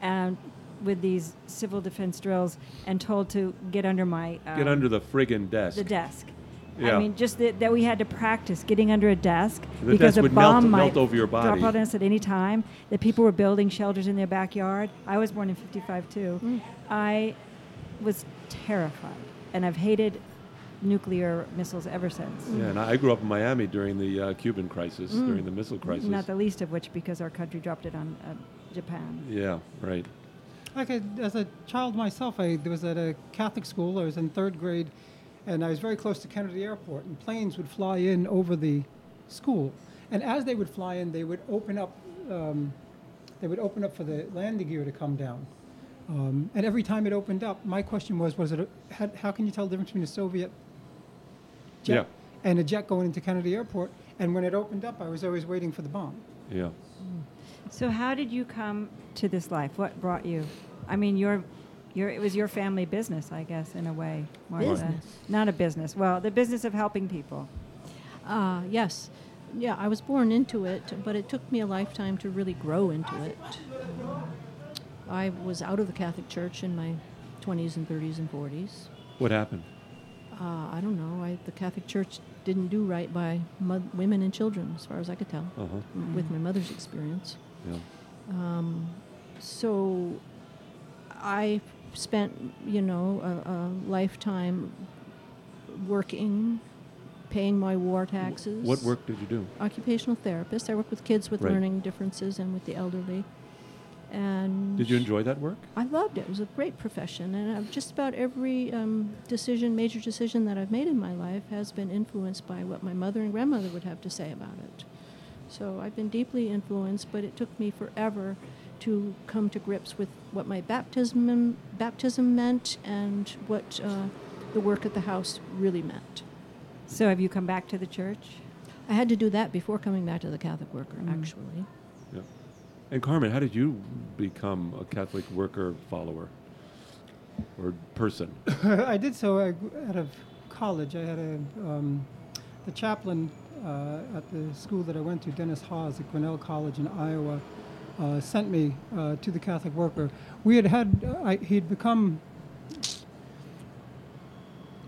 and with these civil defense drills, and told to get under my um, Get under the friggin' desk. the desk. Yeah. I mean, just that, that we had to practice getting under a desk The because desk a would bomb melt might over your drop on us at any time. That people were building shelters in their backyard. I was born in '55 too. Mm. I was terrified, and I've hated nuclear missiles ever since. Yeah, and I I grew up in Miami during the uh, Cuban crisis, during the missile crisis. Mm. Not the least of which because our country dropped it on uh, Japan. yeah, right. Like a, as a child myself, I was at a Catholic school. I was in third grade, and I was very close to Kennedy Airport, and planes would fly in over the school. And as they would fly in, they would open up. Um, they would open up for the landing gear to come down. Um, and every time it opened up, my question was: Was it? A, how, how can you tell the difference between a Soviet jet Yeah. and a jet going into Kennedy Airport? And when it opened up, I was always waiting for the bomb. Yeah. So how did you come to this life? What brought you? I mean, your, your it was your family business, I guess, in a way. Martha. Business. Not a business. Well, the business of helping people. Uh, yes. Yeah, I was born into it, but it took me a lifetime to really grow into it. I was out of the Catholic Church in my 20s and 30s and 40s. What happened? Uh, I don't know. I, the Catholic Church didn't do right by mo- women and children, as far as I could tell, Uh huh. m- with my mother's experience. Yeah. Um, so I spent, you know, a, a lifetime working, paying my war taxes. What work did you do? Occupational therapist. I work with kids with Right. learning differences and with the elderly. And Did you enjoy that work? I loved it. It was a great profession, and uh, just about every um, decision, major decision that I've made in my life, has been influenced by what my mother and grandmother would have to say about it. So I've been deeply influenced, but it took me forever to come to grips with what my baptism baptism meant and what uh, the work at the house really meant. So have you come back to the church? I had to do that before coming back to the Catholic worker, Mm. actually. And Carmen, how did you become a Catholic worker follower or person? I did so uh, out of college. I had a um, the chaplain uh, at the school that I went to, Dennis Haas at Grinnell College in Iowa, uh, sent me uh, to the Catholic Worker. We had had uh, I, he'd become.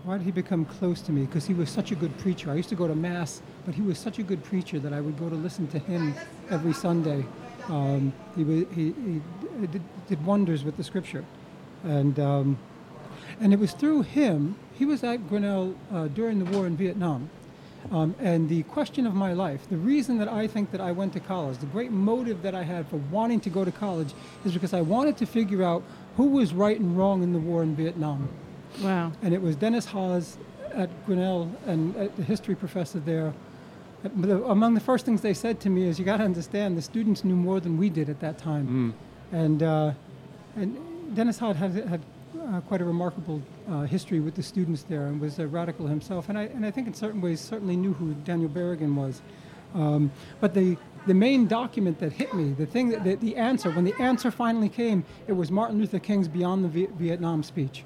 Why did he become close to me? Because he was such a good preacher. I used to go to mass, but he was such a good preacher that I would go to listen to him every Sunday. Um, he, he, he did, did wonders with the scripture, and um, and it was through him. He was at Grinnell uh, during the war in Vietnam. Um, and the question of my life, the reason that I think that I went to college, the great motive that I had for wanting to go to college is because I wanted to figure out who was right and wrong in the war in Vietnam. Wow. And it was Dennis Haas at Grinnell and uh, the history professor there. Among the first things they said to me is, you got to understand, the students knew more than we did at that time. Mm. And, uh, and Dennis Haas had, had uh, quite a remarkable uh, history with the students there and was a radical himself. And I, and I think in certain ways certainly knew who Daniel Berrigan was. Um, but the, the main document that hit me, the thing that the, the answer, when the answer finally came, it was Martin Luther King's Beyond the Viet- Vietnam speech.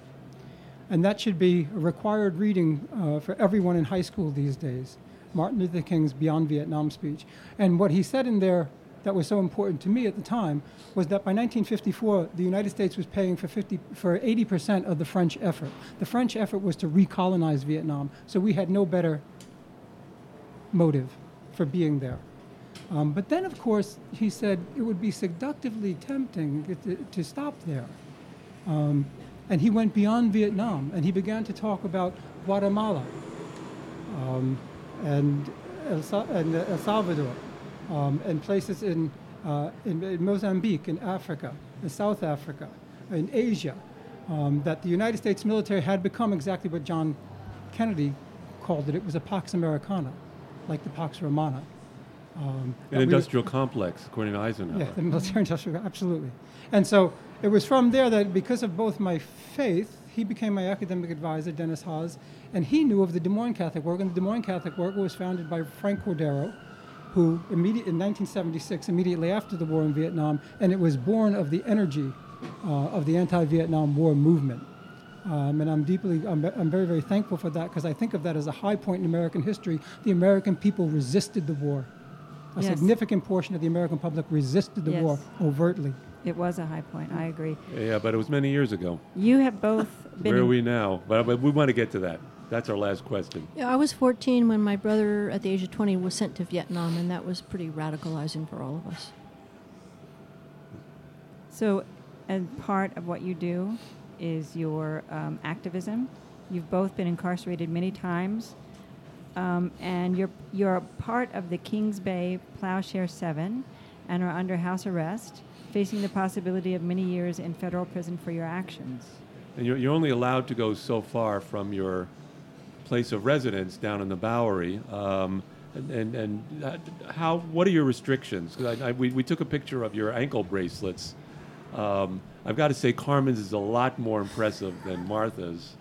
And that should be a required reading uh, for everyone in high school these days. Martin Luther King's Beyond Vietnam speech. And what he said in there that was so important to me at the time was that by 1954, the United States was paying for, 50, for 80% of the French effort. The French effort was to recolonize Vietnam, so we had no better motive for being there. Um, but then, of course, he said it would be seductively tempting to, to stop there. Um, and he went beyond Vietnam and he began to talk about Guatemala um, and, El Sa- and uh, El Salvador um, and places in, uh, in, in Mozambique, in Africa, in South Africa, in Asia, um, that the United States military had become exactly what John Kennedy called it. It was a Pax Americana, like the Pax Romana. Um, An we- industrial complex, according to Eisenhower. yeah, the military industrial, absolutely. And so it was from there that because of both my faith, he became my academic advisor, Dennis Haas, and he knew of the Des Moines Catholic Work, and the Des Moines Catholic Work was founded by Frank Cordaro, who immediate, in 1976, immediately after the war in Vietnam, and it was born of the energy uh, of the anti-Vietnam War movement. Um, and I'm deeply, I'm, I'm very, very thankful for that because I think of that as a high point in American history. The American people resisted the war. A Yes. significant portion of the American public resisted the Yes. war overtly. It was a high point. I agree. Yeah, but it was many years ago. You have both been. Where are we now? But, but we want to get to that. That's our last question. Yeah, I was 14 when my brother, at the age of 20, was sent to Vietnam, and that was pretty radicalizing for all of us. So, as part of what you do is your um, activism. You've both been incarcerated many times, um, and you're you're part of the Kings Bay Plowshare Seven, and are under house arrest, facing the possibility of many years in federal prison for your actions. And you're, you're only allowed to go so far from your place of residence down in the Bowery. Um, and and, and uh, how? What are your restrictions? 'Cause I, I, we, we took a picture of your ankle bracelets. Um, I've got to say, Carmen's is a lot more impressive than Martha's.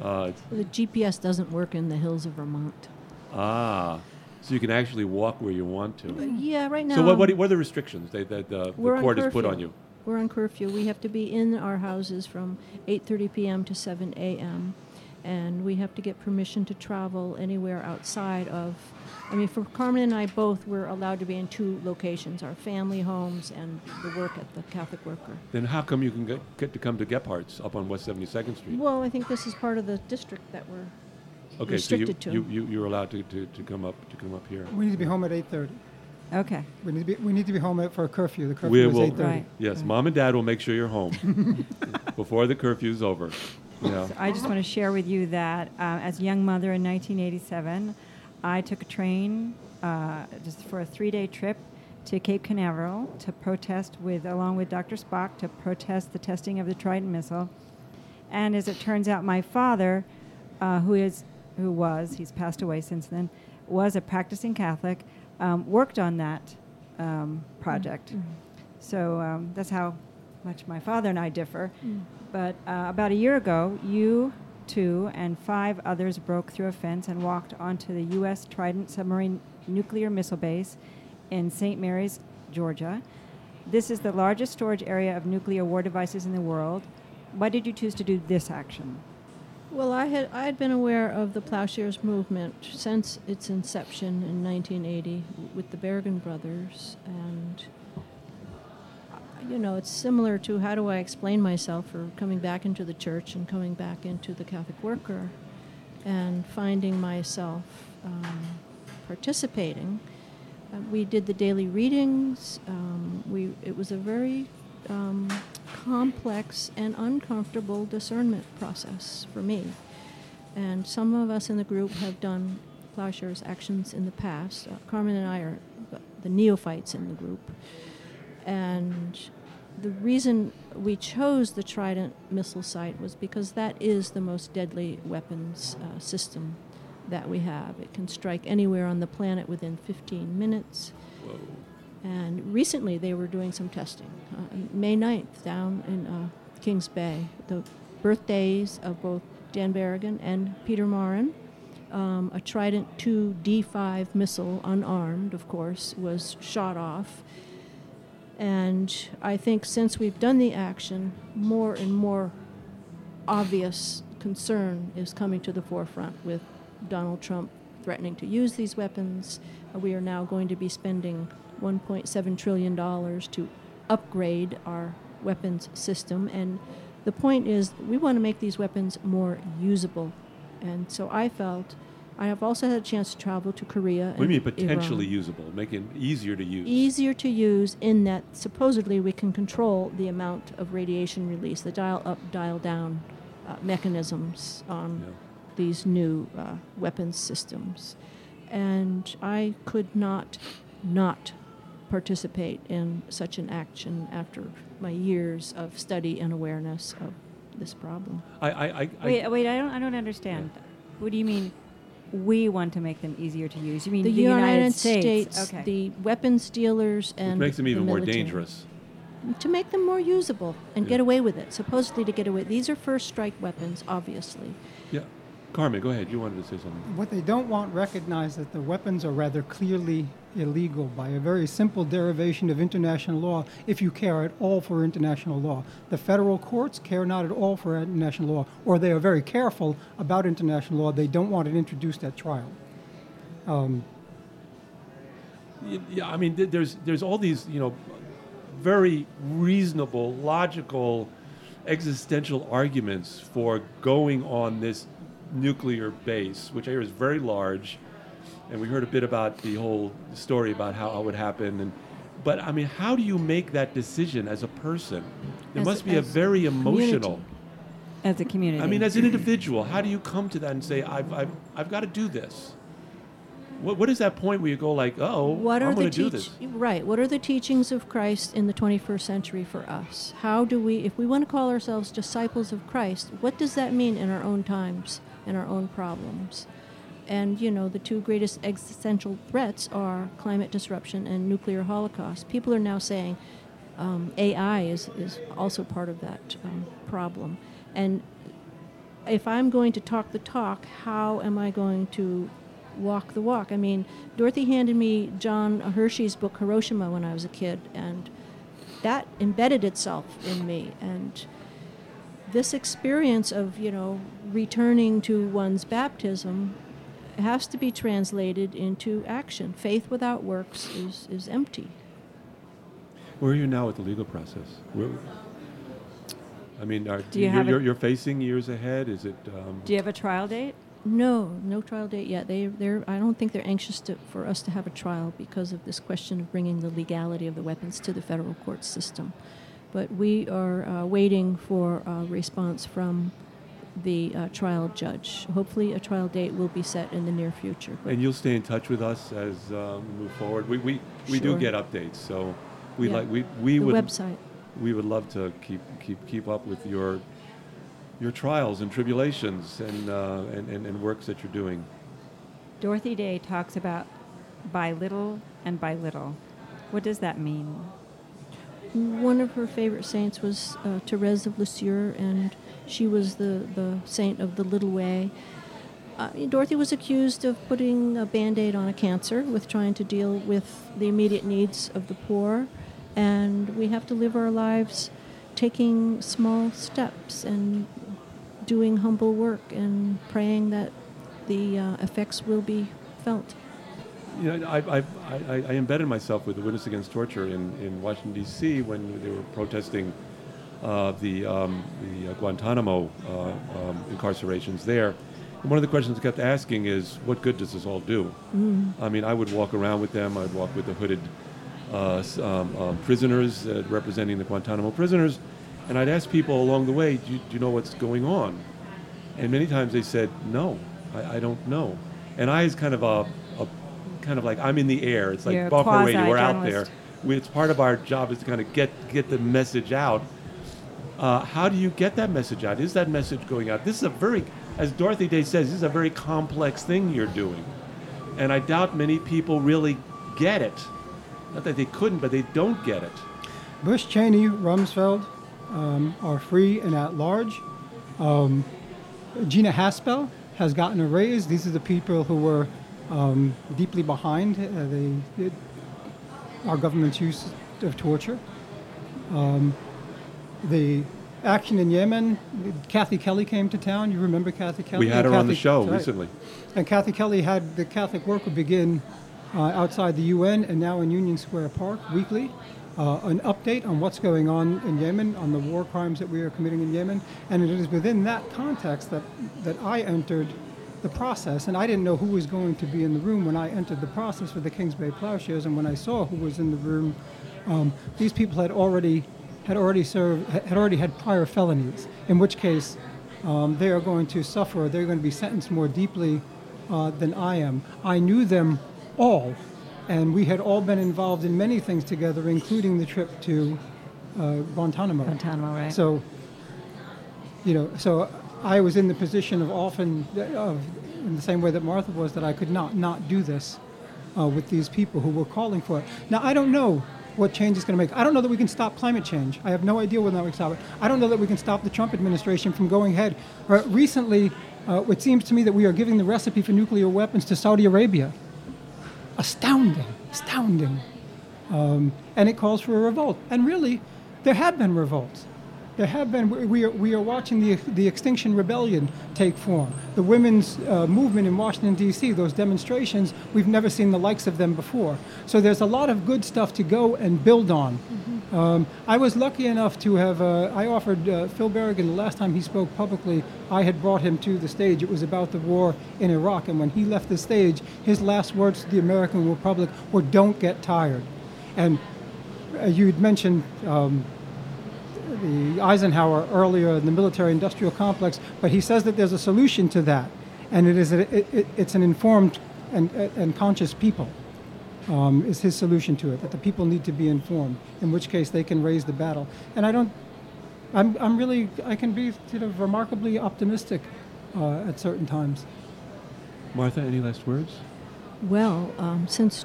Uh, The GPS doesn't work in the hills of Vermont. ah, so you can actually walk where you want to. Yeah, right now. So what, what, what are the restrictions that, that uh, the court has put on you? We're on curfew. We have to be in our houses from 8:30 p.m. to 7 a.m. and we have to get permission to travel anywhere outside of I mean for Carmen and I both we're allowed to be in two locations, our family homes and the work at the Catholic Worker. Then how come you can get, get to come to Gebhard's up on West 72nd Street? Well, I think this is part of the district that we're okay, so you, to. you, you, you're allowed to, to, to come up to come up here. We need to be home at 8:30. Okay. We need to be we need to be home at, for a curfew. The curfew We is will- 8:30. Right. Yes, Right. mom and dad will make sure you're home before the curfew's over. Yeah. So I just want to share with you that uh, as a young mother in 1987, I took a train uh, just for a three-day trip to Cape Canaveral to protest with, along with Dr. Spock, to protest the testing of the Trident missile. And as it turns out, my father, uh, who is, who was, he's passed away since then, was a practicing Catholic, um, worked on that um, project. So um, that's how much my father and I differ. But uh, about a year ago, you two and five others broke through a fence and walked onto the U.S. Trident submarine nuclear missile base in St. Mary's, Georgia. This is the largest storage area of nuclear war devices in the world. Why did you choose to do this action? Well, I had I had been aware of the Plowshares movement since its inception in 1980 with the Berrigan brothers, and you know, it's similar to how do I explain myself for coming back into the church and coming back into the Catholic Worker, and finding myself um, participating. Uh, we did the daily readings. Um, we it was a very um, complex and uncomfortable discernment process for me. And some of us in the group have done Plowshares actions in the past. Uh, Carmen and I are the- the neophytes in the group. And the reason we chose the Trident missile site was because that is the most deadly weapons uh, system that we have. It can strike anywhere on the planet within 15 minutes. Whoa. And recently they were doing some testing. Uh, May 9th, down in uh, Kings Bay, the birthdays of both Dan Berrigan and Peter Maurin. Um, a Trident II D5 missile, unarmed, of course, was shot off. And I think since we've done the action, more and more obvious concern is coming to the forefront with Donald Trump threatening to use these weapons. Uh, we are now going to be spending $1.7 trillion to upgrade our weapons system. And the point is, we want to make these weapons more usable. And so I felt I have also had a chance to travel to Korea. What do you mean potentially Iran usable? Make it easier to use. easier to use in that supposedly we can control the amount of radiation release, the dial up, dial down uh, mechanisms on Yeah. these new uh, weapons systems. And I could not not participate in such an action after my years of study and awareness of this problem. I, I, I, I- Wait, wait, I don't, I don't understand. What do you mean? We want to make them easier to use. You mean The, the, United, States? States, Okay. the weapons dealers, which and makes them the even more dangerous. to make them more usable and Yeah. get away with it. Supposedly to get away. These are first strike weapons, obviously. Carmen, go ahead. You wanted to say something. What they don't want recognized that the weapons are rather clearly illegal by a very simple derivation of international law if you care at all for international law. The federal courts care not at all for international law, or they are very careful about international law. They don't want it introduced at trial. Um, Yeah, I mean, there's there's all these you know very reasonable, logical, existential arguments for going on this nuclear base, which I hear is very large, and we heard a bit about the whole story about how it would happen. And but I mean, how do you make that decision as a person? It As- must be a very emotional. community. As a community. I mean, as an individual, how do you come to that and say, I've, I've, I've got to do this? What, what is that point where you go like, oh, What I'm going to do this? right? What are the teachings of Christ in the 21st century for us? How do we, if we want to call ourselves disciples of Christ, what does that mean in our own times and our own problems. And, you know, the two greatest existential threats are climate disruption and nuclear holocaust. People are now saying um, AI is, is also part of that um, problem. And if I'm going to talk the talk, how am I going to walk the walk? I mean, Dorothy handed me John Hersey's book Hiroshima when I was a kid, and that embedded itself in me. And this experience of, you know, returning to one's baptism has to be translated into action. Faith without works is, is empty. Where are you now with the legal process? Where, I mean, are, Do you you're, you're, you're facing years ahead. Is it? Um, Do you have a trial date? No, no trial date yet. They, they're, I don't think they're anxious to, for us to have a trial because of this question of bringing the legality of the weapons to the federal court system. But we are uh, waiting for a response from the uh, trial judge. Hopefully, a trial date will be set in the near future. and you'll stay in touch with us as um, we move forward. We, we, we do get updates, so we Yeah. like we, we the would website. we would love to keep keep keep up with your your trials and tribulations and, uh, and, and, and works that you're doing. Dorothy Day talks about by little and by little. What does that mean? One of her favorite saints was uh, Therese of Lisieux, and she was the, the saint of the little way. Uh, Dorothy was accused of putting a band aid on a cancer with trying to deal with the immediate needs of the poor, and we have to live our lives taking small steps and doing humble work and praying that the uh, effects will be felt. You know, I, I, I, I embedded myself with the Witness Against Torture in, in Washington, D.C. when they were protesting uh, the, um, the uh, Guantanamo uh, um, incarcerations there. And one of the questions I kept asking is, what good does this all do? I mean, I would walk around with them. I'd walk with the hooded uh, um, um, prisoners uh, representing the Guantanamo prisoners, and I'd ask people along the way, do you, do you know what's going on? And many times they said, no, I, I don't know. And I is kind of a kind of like I'm in the air. It's like You're a Radio. We're out there. We, it's part of our job is to kind of get get the message out. Uh, how do you get that message out? Is that message going out? This is a very, as Dorothy Day says, this is a very complex thing you're doing, and I doubt many people really get it. Not that they couldn't, but they don't get it. Bush, Cheney, Rumsfeld um, are free and at large. Um, Gina Haspel has gotten a raise. These are the people who were um, deeply behind uh, the, our government's use of torture. Um, the action in Yemen, Kathy Kelly came to town. You remember Kathy Kelly? We had her And on the show right. recently. And Kathy Kelly had the Catholic work would begin uh, outside the UN and now in Union Square Park weekly. Uh, an update on what's going on in Yemen, on the war crimes that we are committing in Yemen. And it is within that context that, that I entered the process. And I didn't know who was going to be in the room when I entered the process for the Kings Bay Plowshares. And when I saw who was in the room, um, these people had already had already served had already had prior felonies. In which case, um, they are going to suffer. They're going to be sentenced more deeply uh, than I am. I knew them all, and we had all been involved in many things together, including the trip to uh, Guantanamo. Guantanamo, right? So, you know, so I was in the position of often, of, in the same way that Martha was, that I could not not do this uh, with these people who were calling for it. Now, I don't know what change is going to make. I don't know that we can stop climate change. I have no idea whether we can stop it. I don't know that we can stop the Trump administration from going ahead. Uh, recently, uh, it seems to me that we are giving the recipe for nuclear weapons to Saudi Arabia. Astounding, astounding. Um, and it calls for a revolt. And really, there have been revolts. There have been. we- We are, we are watching the, the Extinction Rebellion take form. The women's uh, movement in Washington, D.C., those demonstrations, we've never seen the likes of them before. So there's a lot of good stuff to go and build on. Um, I was lucky enough to have, uh, I offered uh, Phil Berrigan, the last time he spoke publicly, I had brought him to the stage. It was about the war in Iraq. And when he left the stage, his last words to the American Republic were, Don't get tired. And uh, you had mentioned um, the Eisenhower earlier in the military industrial complex, but he says that there's a solution to that. And it is a, it, it, it's an informed and, and conscious people um, is his solution to it, that the people need to be informed, in which case they can raise the battle. And I don't, I'm, I'm really, I can be sort of remarkably optimistic uh, at certain times. Martha, any last words? Well, um, since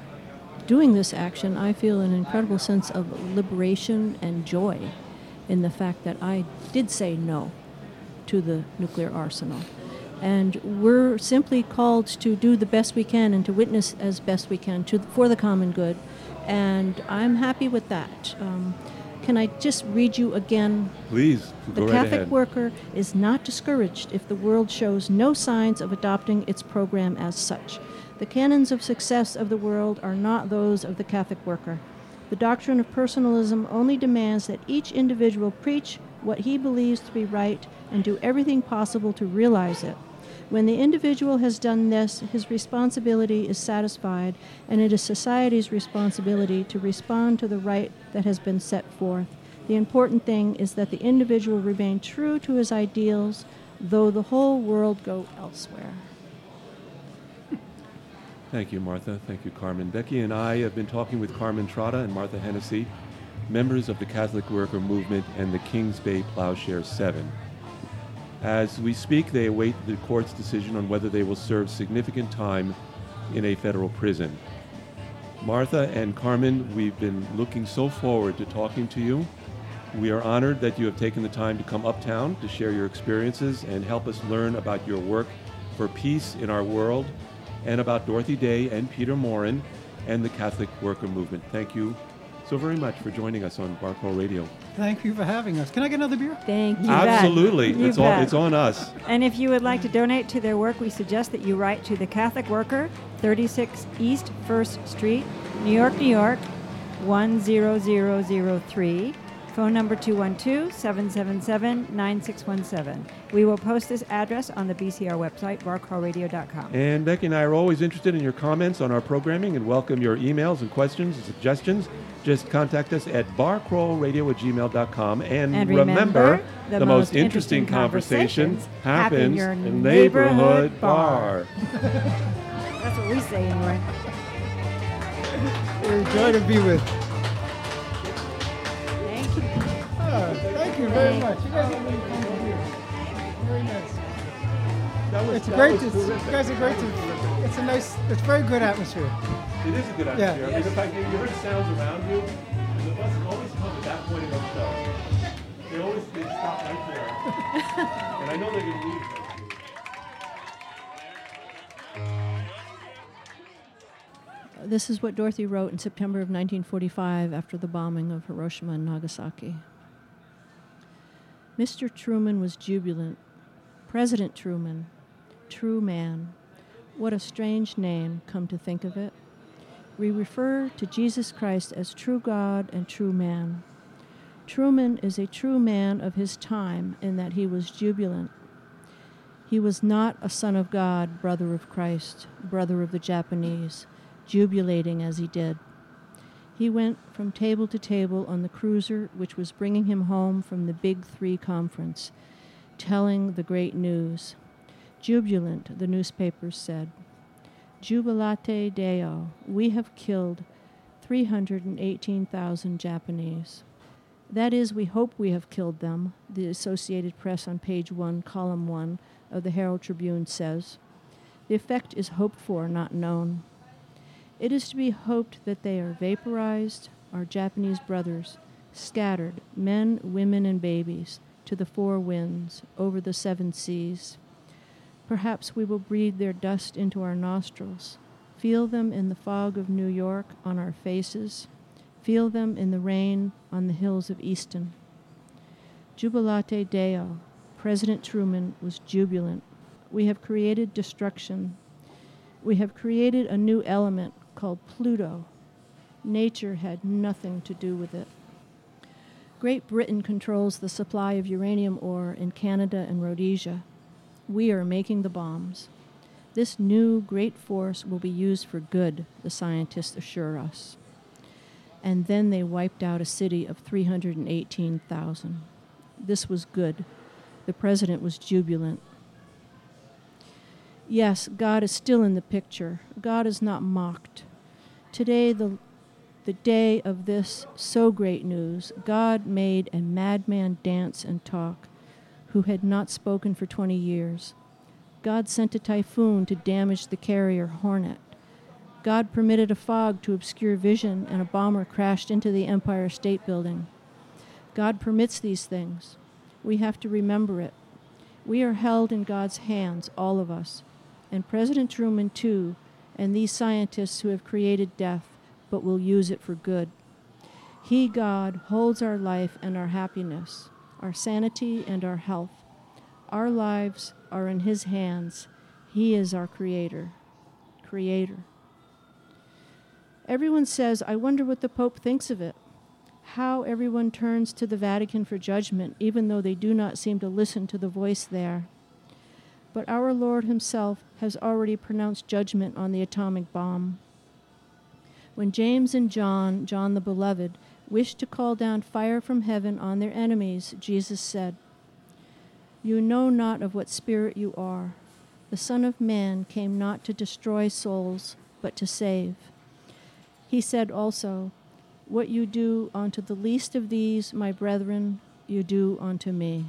doing this action, I feel an incredible sense of liberation and joy in the fact that I did say no to the nuclear arsenal. And we're simply called to do the best we can and to witness as best we can to, for the common good. And I'm happy with that. Um, can I just read you again? Please, The right Catholic ahead. worker is not discouraged if the world shows no signs of adopting its program as such. The canons of success of the world are not those of the Catholic worker. The doctrine of personalism only demands that each individual preach what he believes to be right and do everything possible to realize it. When the individual has done this, his responsibility is satisfied, and it is society's responsibility to respond to the right that has been set forth. The important thing is that the individual remain true to his ideals, though the whole world go elsewhere. Thank you, Martha. Thank you, Carmen. Becky and I have been talking with Carmen Trotta and Martha Hennessy, members of the Catholic Worker Movement and the Kings Bay Plowshare 7. As we speak, they await the court's decision on whether they will serve significant time in a federal prison. Martha and Carmen, we've been looking so forward to talking to you. We are honored that you have taken the time to come uptown to share your experiences and help us learn about your work for peace in our world and about Dorothy Day and Peter Maurin and the Catholic Worker Movement. Thank you so very much for joining us on Bar Crawl Radio. Thank you for having us. Can I get another beer? Thank you. Absolutely. You It's on, bet. it's on us. And if you would like to donate to their work, we suggest that you write to the Catholic Worker, 36 East 1st Street, New York, New York, 10003. Phone number 212 777 9617. We will post this address on the BCR website, barcrawlradio.com. And Becky and I are always interested in your comments on our programming and welcome your emails and questions and suggestions. Just contact us at barcrawlradio at gmail.com. And, And remember, the, the most most interesting interesting conversations conversations happen in happens your in neighborhood neighborhood bar. bar. That's what we say anyway. We're a joy to be with. Thank you very much. You guys are really fun to hear. Very nice. That was, It's that great was to. You guys are great to. It's a nice. It's very good atmosphere. It is a good Yeah. atmosphere. I mean, in fact, you you heard sounds around you, and the buses always come at that point in the show. They always they stop right there. and I know they're going to leave. This is what Dorothy wrote in September of 1945 after the bombing of Hiroshima and Nagasaki. Mr. Truman was jubilant. President Truman, true man. What a strange name, come to think of it. We refer to Jesus Christ as true God and true man. Truman is a true man of his time in that he was jubilant. He was not a son of God, brother of Christ, brother of the Japanese, jubilating as he did. He went from table to table on the cruiser which was bringing him home from the Big Three conference, telling the great news. Jubilant, the newspapers said. Jubilate Deo, we have killed 318,000 Japanese. That is, we hope we have killed them, the Associated Press on page 1, column 1 of the Herald Tribune says. The effect is hoped for, not known. It is to be hoped that they are vaporized, our Japanese brothers, scattered, men, women, and babies, to the four winds, over the seven seas. Perhaps we will breathe their dust into our nostrils, feel them in the fog of New York on our faces, feel them in the rain on the hills of Easton. Jubilate Deo, President Truman was jubilant. We have created destruction. We have created a new element called Pluto. Nature had nothing to do with it. Great Britain controls the supply of uranium ore in Canada and Rhodesia. We are making the bombs. This new great force will be used for good, the scientists assure us. And then they wiped out a city of 318,000. This was good. The president was jubilant. Yes, God is still in the picture. God is not mocked. Today, the, the day of this so great news, God made a madman dance and talk who had not spoken for 20 years. God sent a typhoon to damage the carrier Hornet. God permitted a fog to obscure vision, and a bomber crashed into the Empire State Building. God permits these things. We have to remember it. We are held in God's hands, all of us, and President Truman, too, and these scientists who have created death but will use it for good. He, God, holds our life and our happiness, our sanity and our health. Our lives are in His hands. He is our Creator. Creator. Everyone says, I wonder what the Pope thinks of it. How everyone turns to the Vatican for judgment, even though they do not seem to listen to the voice there. But our Lord Himself has already pronounced judgment on the atomic bomb. When James and John, John the Beloved, wished to call down fire from heaven on their enemies, Jesus said, You know not of what spirit you are. The Son of Man came not to destroy souls, but to save. He said also, What you do unto the least of these, my brethren, you do unto me.